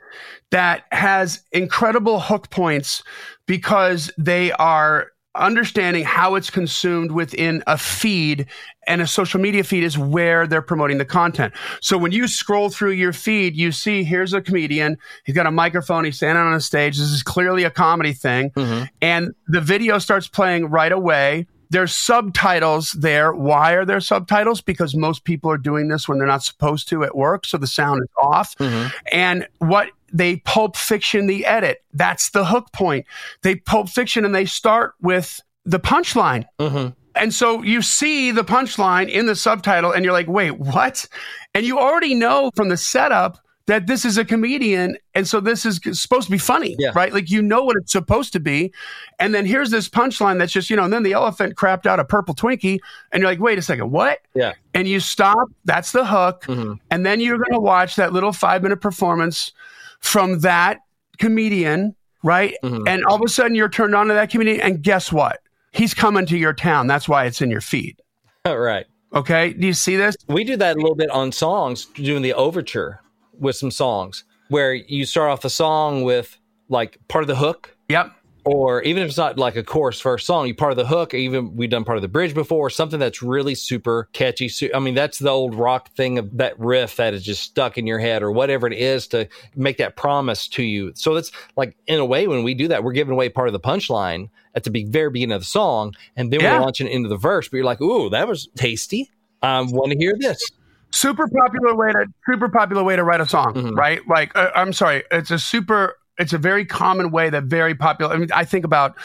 that has incredible hook points because they are understanding how it's consumed within a feed and a social media feed is where they're promoting the content. So when you scroll through your feed, you see here's a comedian. He's got a microphone. He's standing on a stage. This is clearly a comedy thing. Mm-hmm. And the video starts playing right away. There's subtitles there. Why are there subtitles? Because most people are doing this when they're not supposed to at work. So the sound is off. Mm-hmm. And what they pulp fiction the edit. That's the hook point. They pulp fiction and they start with the punchline. Mm-hmm. And so you see the punchline in the subtitle and you're like, wait, what? And you already know from the setup that this is a comedian. And so this is supposed to be funny, Yeah. right? Like you know what it's supposed to be. And then here's this punchline that's just, you know, and then the elephant crapped out a purple Twinkie. And you're like, wait a second, what? Yeah. and you stop. That's the hook. Mhm. And then you're going to watch that little five minute performance from that comedian, right? Mhm. And all of a sudden you're turned on to that comedian. And guess what? He's coming to your town. That's why it's in your feed. right. Okay. Do you see this? We do that a little bit on songs, doing the overture with some songs where you start off the song with like part of the hook, Yep. or even if it's not like a chorus first song, you part of the hook, even we've done part of the bridge before, something that's really super catchy. I mean, that's the old rock thing of that riff that is just stuck in your head or whatever it is to make that promise to you. So it's like, in a way, when we do that, we're giving away part of the punchline at the very beginning of the song, and then Yeah. we're launching into the verse, but you're like, ooh, that was tasty. I want to hear this. Super popular way to super popular way to write a song, Mhm. right? Like uh, I'm sorry, it's a super it's a very common way that very popular. I mean, I think about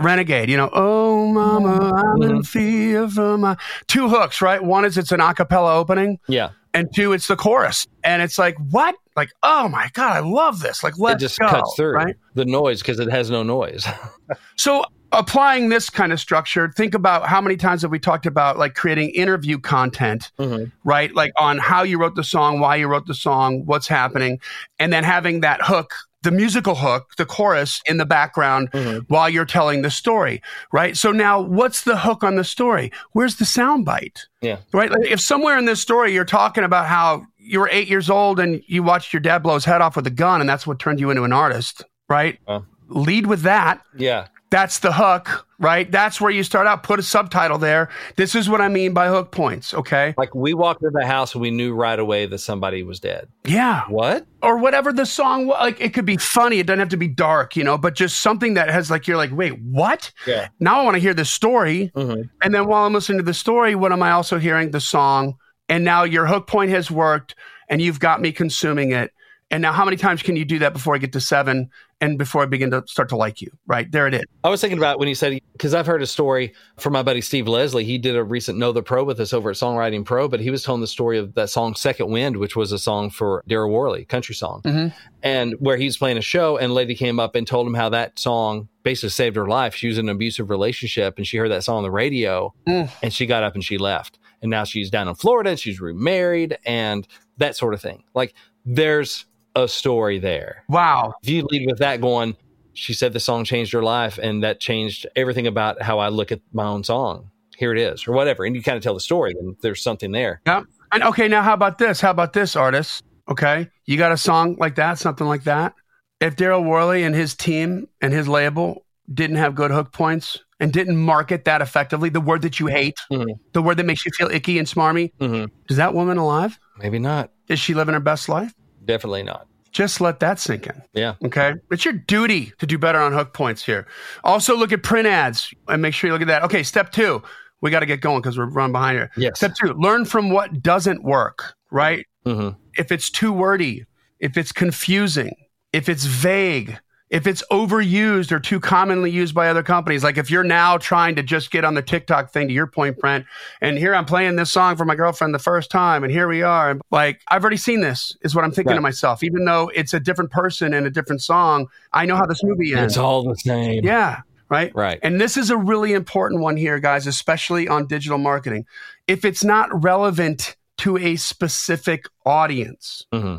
Renegade. You know, oh mama, I'm in fear for my two hooks, right? One is it's an a cappella opening, Yeah. and two it's the chorus, and it's like what? Like oh my god, I love this. Like let's it just go, cuts through right? the noise because it has no noise. So applying this kind of structure, think about how many times have we talked about like creating interview content, Mhm. right? Like on how you wrote the song, why you wrote the song, what's happening, and then having that hook, the musical hook, the chorus in the background Mhm. while you're telling the story, right? So now what's the hook on the story? Where's the sound bite? Yeah. Right? Like if somewhere in this story you're talking about how you were eight years old and you watched your dad blow his head off with a gun and that's what turned you into an artist, right? Uh. Lead with that Yeah. That's the hook, right? That's where you start out. Put a subtitle there. This is what I mean by hook points. Okay. Like we walked into the house and we knew right away that somebody was dead. Yeah. What? Or whatever the song, was. like it could be funny. It doesn't have to be dark, you know, but just something that has like, you're like, wait, what? Yeah. Now I want to hear the story. Mhm. And then while I'm listening to the story, what am I also hearing? The song. And now your hook point has worked and you've got me consuming it. And now how many times can you do that before I get to seven and before I begin to start to like you? Right. There it is. I was thinking about when you said because I've heard a story from my buddy Steve Leslie. He did a recent Know the Pro with us over at Songwriting Pro, but he was telling the story of that song Second Wind, which was a song for Darryl Worley, country song, Mhm. and where he was playing a show, and a lady came up and told him how that song basically saved her life. She was in an abusive relationship, and she heard that song on the radio, Mm. and she got up and she left, and now she's down in Florida, and she's remarried, and that sort of thing. Like there's a story there Wow. if you lead with that going, she said the song changed her life and that changed everything about how I look at my own song. Here it is, or whatever. And you kind of tell the story, and there's something there. Yep. And okay, now how about this? How about this, artist? Okay. You got a song like that, something like that. If Darryl Worley and his team and his label didn't have good hook points and didn't market that effectively, the word that you hate, Mhm. the word that makes you feel icky and smarmy, hmm is that woman alive? Maybe not. Is she living her best life? Definitely not. Just let that sink in. Yeah. Okay. It's your duty to do better on hook points here. Also, look at print ads and make sure you look at that. Okay. Step two, we got to get going because we're running behind here. Yes. Step two, learn from what doesn't work, right? hmm if it's too wordy, if it's confusing, if it's vague, if it's overused or too commonly used by other companies. Like if you're now trying to just get on the TikTok thing, to your point, Brent, and here I'm playing this song for my girlfriend the first time, and here we are. And like, I've already seen this, is what I'm thinking to myself. Even though it's a different person and a different song, I know how this movie ends. It's all the same. Yeah. Right. Right. And this is a really important one here, guys, especially on digital marketing. If it's not relevant to a specific audience. hmm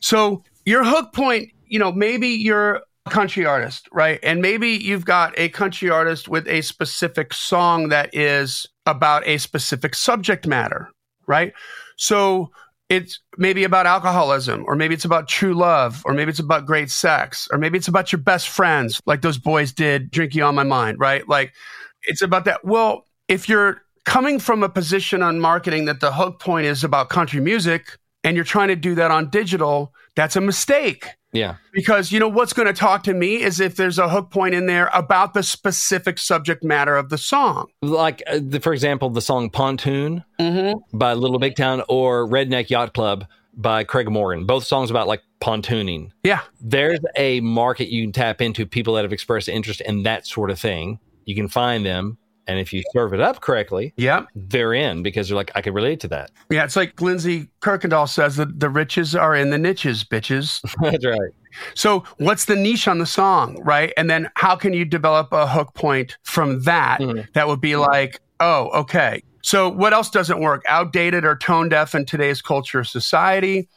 So your hook point, you know, maybe you're country artist, right? And maybe you've got a country artist with a specific song that is about a specific subject matter, right? So it's maybe about alcoholism, or maybe it's about true love, or maybe it's about great sex, or maybe it's about your best friends, like those boys did drinking on my mind, right? Like it's about that. Well, if you're coming from a position on marketing that the hook point is about country music and you're trying to do that on digital, that's a mistake. Yeah. Because you know what's going to talk to me is if there's a hook point in there about the specific subject matter of the song. Like, uh, the, for example, the song Pontoon by Little Big Town or Redneck Yacht Club by Craig Morgan. Both songs about like pontooning. Yeah. There's a market you can tap into people that have expressed interest in that sort of thing. You can find them. And if you serve it up correctly, Yeah. they're in because they're like, I can relate to that. Yeah. It's like Lindsay Kirkendall says that the riches are in the niches, bitches. That's right. So, what's the niche on the song, right? And then how can you develop a hook point from that hmm. that would be like, oh, okay. So, what else doesn't work? Outdated or tone deaf in today's culture, society.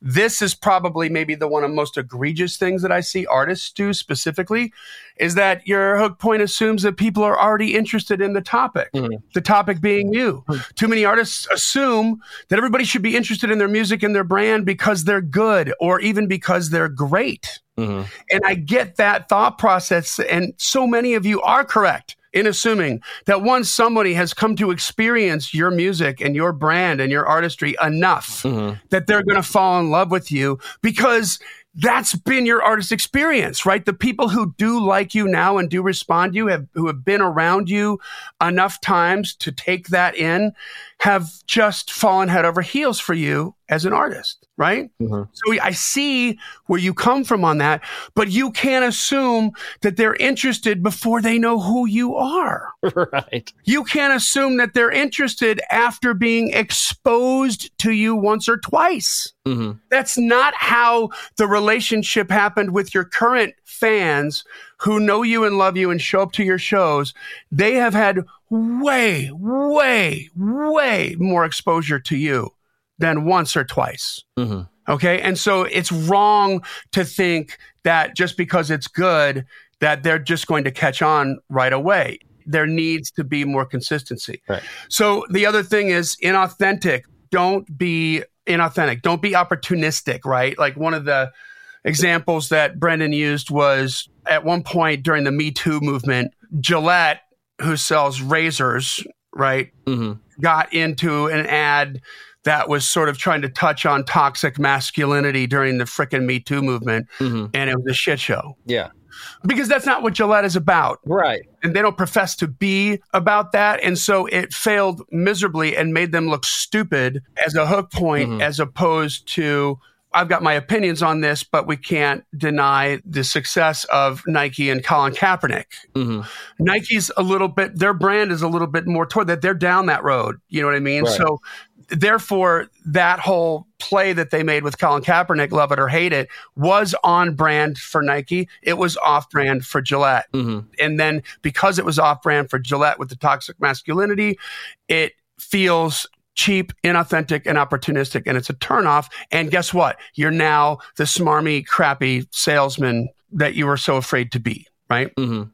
This is probably maybe the one of most egregious things that I see artists do specifically is that your hook point assumes that people are already interested in the topic, mm. the topic being you. Mm. Too many artists assume that everybody should be interested in their music and their brand because they're good or even because they're great. Mm-hmm. And I get that thought process. And so many of you are correct in assuming that once somebody has come to experience your music and your brand and your artistry enough mm-hmm. that they're going to fall in love with you because that's been your artist experience, right? The people who do like you now and do respond to you have who have been around you enough times to take that in have just fallen head over heels for you as an artist, right? Mm-hmm. So I see where you come from on that, but you can't assume that they're interested before they know who you are. right. You can't assume that they're interested after being exposed to you once or twice. Mm-hmm. That's not how the relationship happened with your current fans who know you and love you and show up to your shows. They have had way, way, way more exposure to you than once or twice. Mm-hmm. Okay. And so it's wrong to think that just because it's good, that they're just going to catch on right away. There needs to be more consistency. Right. So the other thing is inauthentic. Don't be inauthentic. Don't be opportunistic, right? Like one of the examples that Brendan used was at one point during the Me Too movement, Gillette, who sells razors, right, mm-hmm. got into an ad that was sort of trying to touch on toxic masculinity during the frickin' Me Too movement. Mm-hmm. And it was a shit show Yeah. because that's not what Gillette is about Right. and they don't profess to be about that. And so it failed miserably and made them look stupid as a hook point, mm-hmm. as opposed to, I've got my opinions on this, but we can't deny the success of Nike and Colin Kaepernick. Mm-hmm. Nike's a little bit, their brand is a little bit more toward that. They're down that road. You know what I mean? Right. So therefore, that whole play that they made with Colin Kaepernick, love it or hate it, was on brand for Nike. It was off brand for Gillette. Mm-hmm. And then because it was off brand for Gillette with the toxic masculinity, it feels cheap, inauthentic, and opportunistic. And it's a turnoff. And guess what? You're now the smarmy, crappy salesman that you were so afraid to be. Right. Mm-hmm.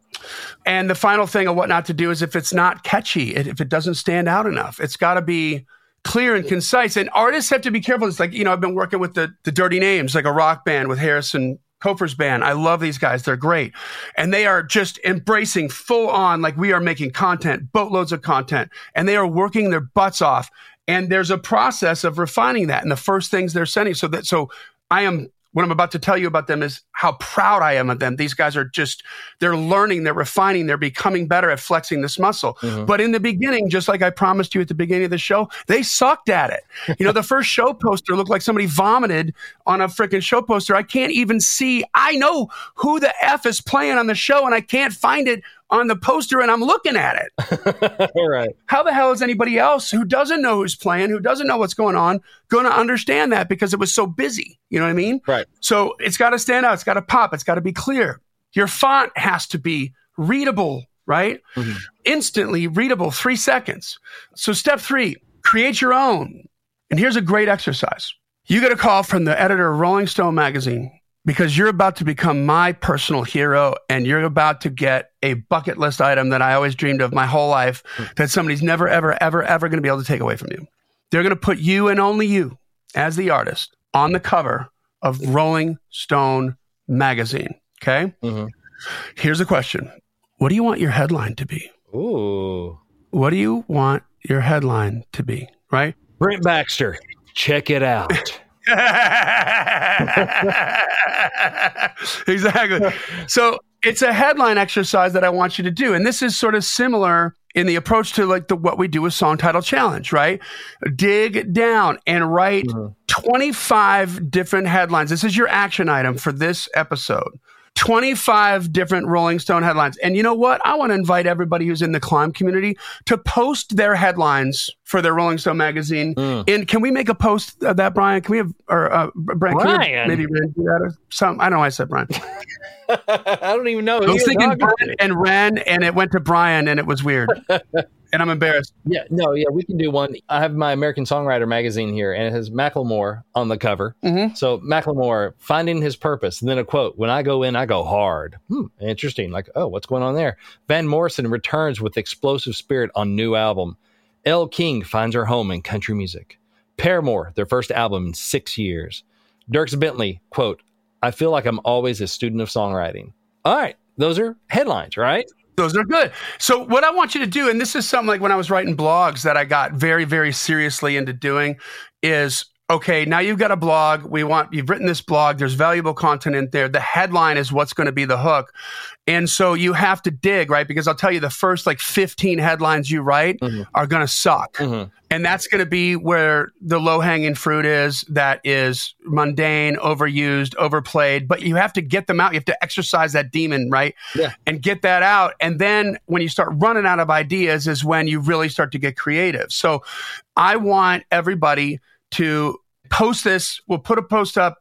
And the final thing of what not to do is if it's not catchy, if it doesn't stand out enough, it's got to be clear and concise. And artists have to be careful. It's like, you know, I've been working with the, the Dirty Names, like a rock band with Harrison Kofer's band. I love these guys. They're great. And they are just embracing full on, like we are making content, boatloads of content, and they are working their butts off. And there's a process of refining that. And the first things they're sending. So that, so I am what I'm about to tell you about them is how proud I am of them. These guys are just, they're learning, they're refining, they're becoming better at flexing this muscle. Mm-hmm. But in the beginning, just like I promised you at the beginning of the show, they sucked at it. You know, the first show poster looked like somebody vomited on a freaking show poster. I can't even see, I know who the F is playing on the show and I can't find it on the poster and I'm looking at it All right. how the hell is anybody else who doesn't know who's playing, who doesn't know what's going on, going to understand that because it was so busy? You know what I mean? Right. So it's got to stand out. It's got to pop. It's got to be clear. Your font has to be readable, right? Mm-hmm. Instantly readable, three seconds. So step three, create your own. And here's a great exercise. You get a call from the editor of Rolling Stone magazine because you're about to become my personal hero and you're about to get a bucket list item that I always dreamed of my whole life hmm. that somebody's never, ever, ever, ever going to be able to take away from you. They're going to put you and only you as the artist on the cover of Rolling Stone magazine. Okay. Mm-hmm. Here's a question What do you want your headline to be? Ooh. What do you want your headline to be? Right? Brent Baxter, check it out. exactly. So it's a headline exercise that I want you to do. And this is sort of similar in the approach to like the what we do with song title challenge, right? Dig down and write Mm-hmm. 25 different headlines. This is your action item for this episode. 25 different Rolling Stone headlines. And you know what? I want to invite everybody who's in the climb community to post their headlines for their Rolling Stone magazine. Mm. And can we make a post of that, Brian? Can we have, or uh, Brian, can Brian? maybe Ren do that or some? I don't know why I said Brian. I don't even know. I was thinking. Brian and Ren, and it went to Brian, and it was weird. and I'm embarrassed. Yeah, no, yeah, we can do one. I have my American Songwriter magazine here, and it has Macklemore on the cover. Mhm. So Macklemore finding his purpose, and then a quote: "When I go in, I go hard." Hmm, interesting. Like, oh, what's going on there? Van Morrison returns with explosive spirit on new album. Elle King finds her home in country music. Paramore, their first album in six years. Dierks Bentley quote: "I feel like I'm always a student of songwriting." All right, those are headlines, right? Those are good. So what I want you to do, and this is something like when I was writing blogs that I got very, very seriously into doing, is okay. Now you've got a blog. We want you've written this blog. There's valuable content in there. The headline is what's going to be the hook, and so you have to dig right because I'll tell you the first like 15 headlines you write are going to suck. Mhm. And that's going to be where the low hanging fruit is that is mundane, overused, overplayed. But you have to get them out. You have to exercise that demon, right? Yeah. And get that out. And then when you start running out of ideas, is when you really start to get creative. So I want everybody to post this. We'll put a post up.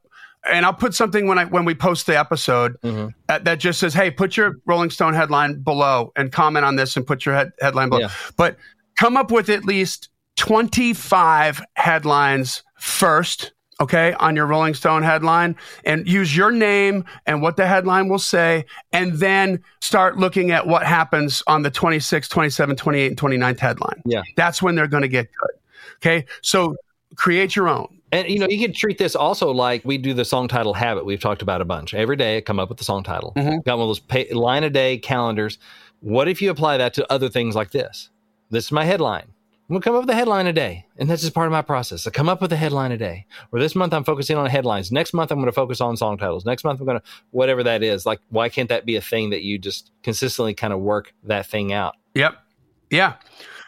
And I'll put something when I when we post the episode Mhm. uh, that just says, "Hey, put your Rolling Stone headline below and comment on this and put your head, headline below." Yeah. But come up with at least 25 headlines first, okay, on your Rolling Stone headline and use your name and what the headline will say, and then start looking at what happens on the 26th, 27th, 28th, and 29th headline. Yeah. That's when they're going to get good. Okay. So create your own. And you know, you could treat this also like we do the song title habit. We've talked about a bunch. Every day, I come up with the song title. Mhm. Got one of those pay, line a day calendars. What if you apply that to other things like this? This is my headline. I'm gonna come up with a headline a day, and that's just part of my process. I come up with a headline a day. Or this month, I'm focusing on headlines. Next month, I'm going to focus on song titles. Next month, I'm going to whatever that is. Like, why can't that be a thing that you just consistently kind of work that thing out? Yep. Yeah.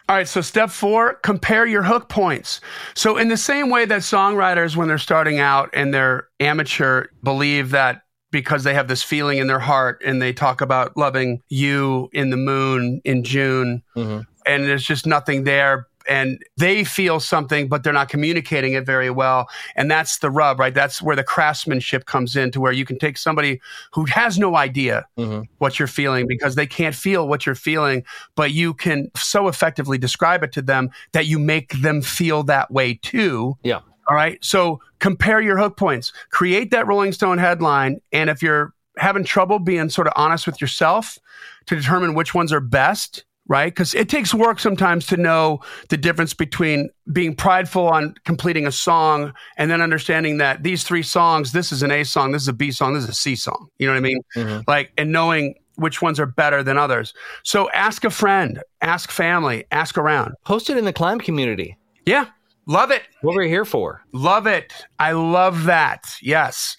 All right. So step four, compare your hook points. So in the same way that songwriters, when they're starting out and they're amateur, believe that because they have this feeling in their heart and they talk about loving you in the moon in June Mhm. and there's just nothing there and they feel something but they're not communicating it very well and that's the rub right that's where the craftsmanship comes in to where you can take somebody who has no idea Mhm. what you're feeling because they can't feel what you're feeling but you can so effectively describe it to them that you make them feel that way too Yeah. all right. So compare your hook points, create that Rolling Stone headline. And if you're having trouble being sort of honest with yourself to determine which ones are best, right? Because it takes work sometimes to know the difference between being prideful on completing a song and then understanding that these three songs, this is an A song, this is a B song, this is a C song. You know what I mean? Mhm. Like, and knowing which ones are better than others. So ask a friend, ask family, ask around. Post it in the climb community. Yeah. Love it. What we're here for. Love it. I love that. Yes.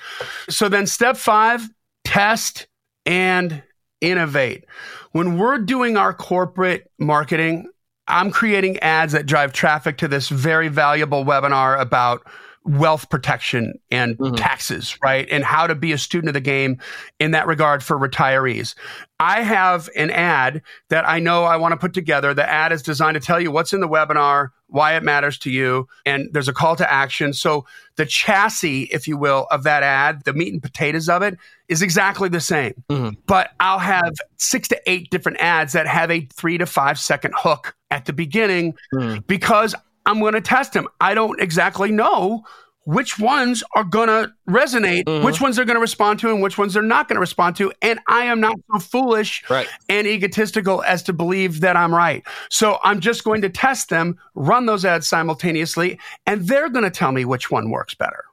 So then step five, test and innovate. When we're doing our corporate marketing, I'm creating ads that drive traffic to this very valuable webinar about wealth protection and Mhm. taxes, right? And how to be a student of the game in that regard for retirees. I have an ad that I know I want to put together. The ad is designed to tell you what's in the webinar, why it matters to you, and there's a call to action. So the chassis, if you will, of that ad, the meat and potatoes of it, is exactly the same. Mhm. But I'll have six to eight different ads that have a three to five second hook at the beginning Mhm. because I'm going to test them. I don't exactly know which ones are going to resonate, Mm-hmm. which ones they're going to respond to, and which ones they're not going to respond to. And I am not so foolish Right. and egotistical as to believe that I'm right. So I'm just going to test them, run those ads simultaneously, and they're going to tell me which one works better.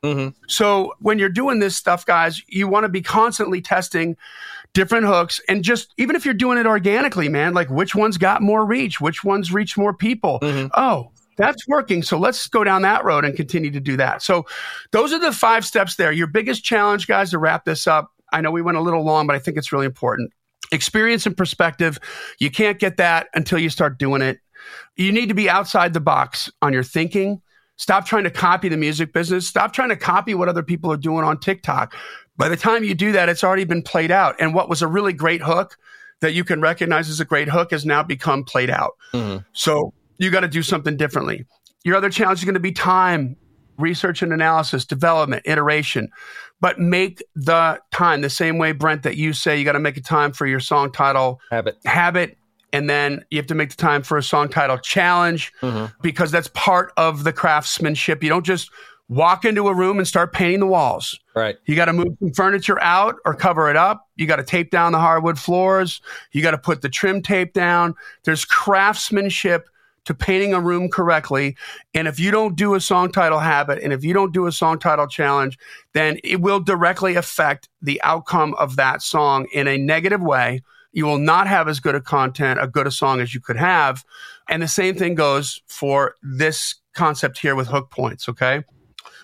So when you're doing this stuff, guys, you want to be constantly testing different hooks and just even if you're doing it organically, man, like which one's got more reach, which one's reach more people. Oh, that's working. So let's go down that road and continue to do that. So those are the five steps there. Your biggest challenge, guys, to wrap this up. I know we went a little long, but I think it's really important. Experience and perspective. You can't get that until you start doing it. You need to be outside the box on your thinking. Stop trying to copy the music business. Stop trying to copy what other people are doing on TikTok. By the time you do that, it's already been played out. And what was a really great hook that you can recognize as a great hook has now become played out. Mm-hmm. So you got to do something differently. Your other challenge is going to be time, research and analysis, development, iteration. But make the time the same way, Brent, that you say you got to make a time for your song title Habit. habit and then you have to make the time for a song title challenge mm-hmm. because that's part of the craftsmanship you don't just walk into a room and start painting the walls Right. you got to move some furniture out or cover it up you got to tape down the hardwood floors you got to put the trim tape down there's craftsmanship to painting a room correctly and if you don't do a song title habit and if you don't do a song title challenge then it will directly affect the outcome of that song in a negative way you will not have as good a content, a good a song as you could have. And the same thing goes for this concept here with hook points, okay?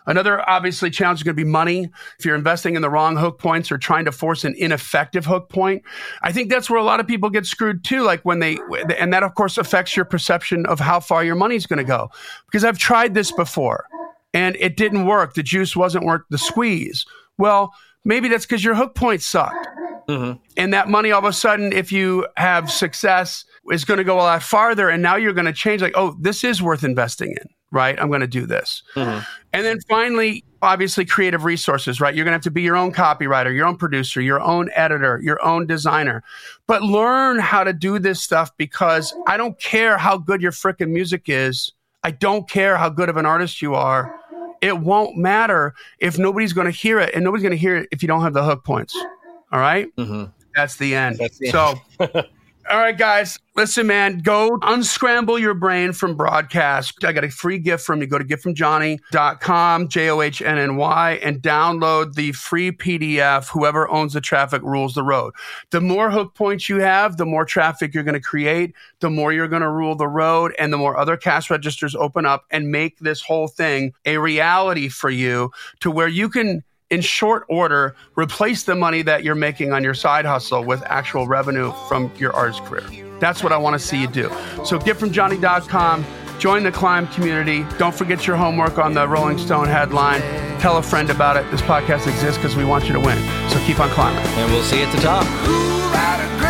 Another obviously challenge is going to be money. If you're investing in the wrong hook points or trying to force an ineffective hook point, I think that's where a lot of people get screwed too. Like when they, and that of course affects your perception of how far your money's going to go. Because I've tried this before and it didn't work. The juice wasn't worth the squeeze. Well, maybe that's because your hook points sucked. Mm-hmm. And that money, all of a sudden, if you have success, is going to go a lot farther. And now you're going to change, like, oh, this is worth investing in, right? I'm going to do this. Mm-hmm. And then finally, obviously, creative resources, right? You're going to have to be your own copywriter, your own producer, your own editor, your own designer. But learn how to do this stuff because I don't care how good your freaking music is. I don't care how good of an artist you are. It won't matter if nobody's going to hear it, and nobody's going to hear it if you don't have the hook points. All right? Mm-hmm. That's the end. That's the so, all right, guys, listen, man, go unscramble your brain from broadcast. I got a free gift from you. Go to giftfromjohnny.com, J O H N N Y, and download the free PDF. Whoever owns the traffic rules the road. The more hook points you have, the more traffic you're going to create, the more you're going to rule the road, and the more other cash registers open up and make this whole thing a reality for you to where you can in short order, replace the money that you're making on your side hustle with actual revenue from your artist career. That's what I want to see you do. So giftfromjohnny.com, join the climb community. Don't forget your homework on the Rolling Stone headline. Tell a friend about it. This podcast exists because we want you to win. So keep on climbing. And we'll see you at the top.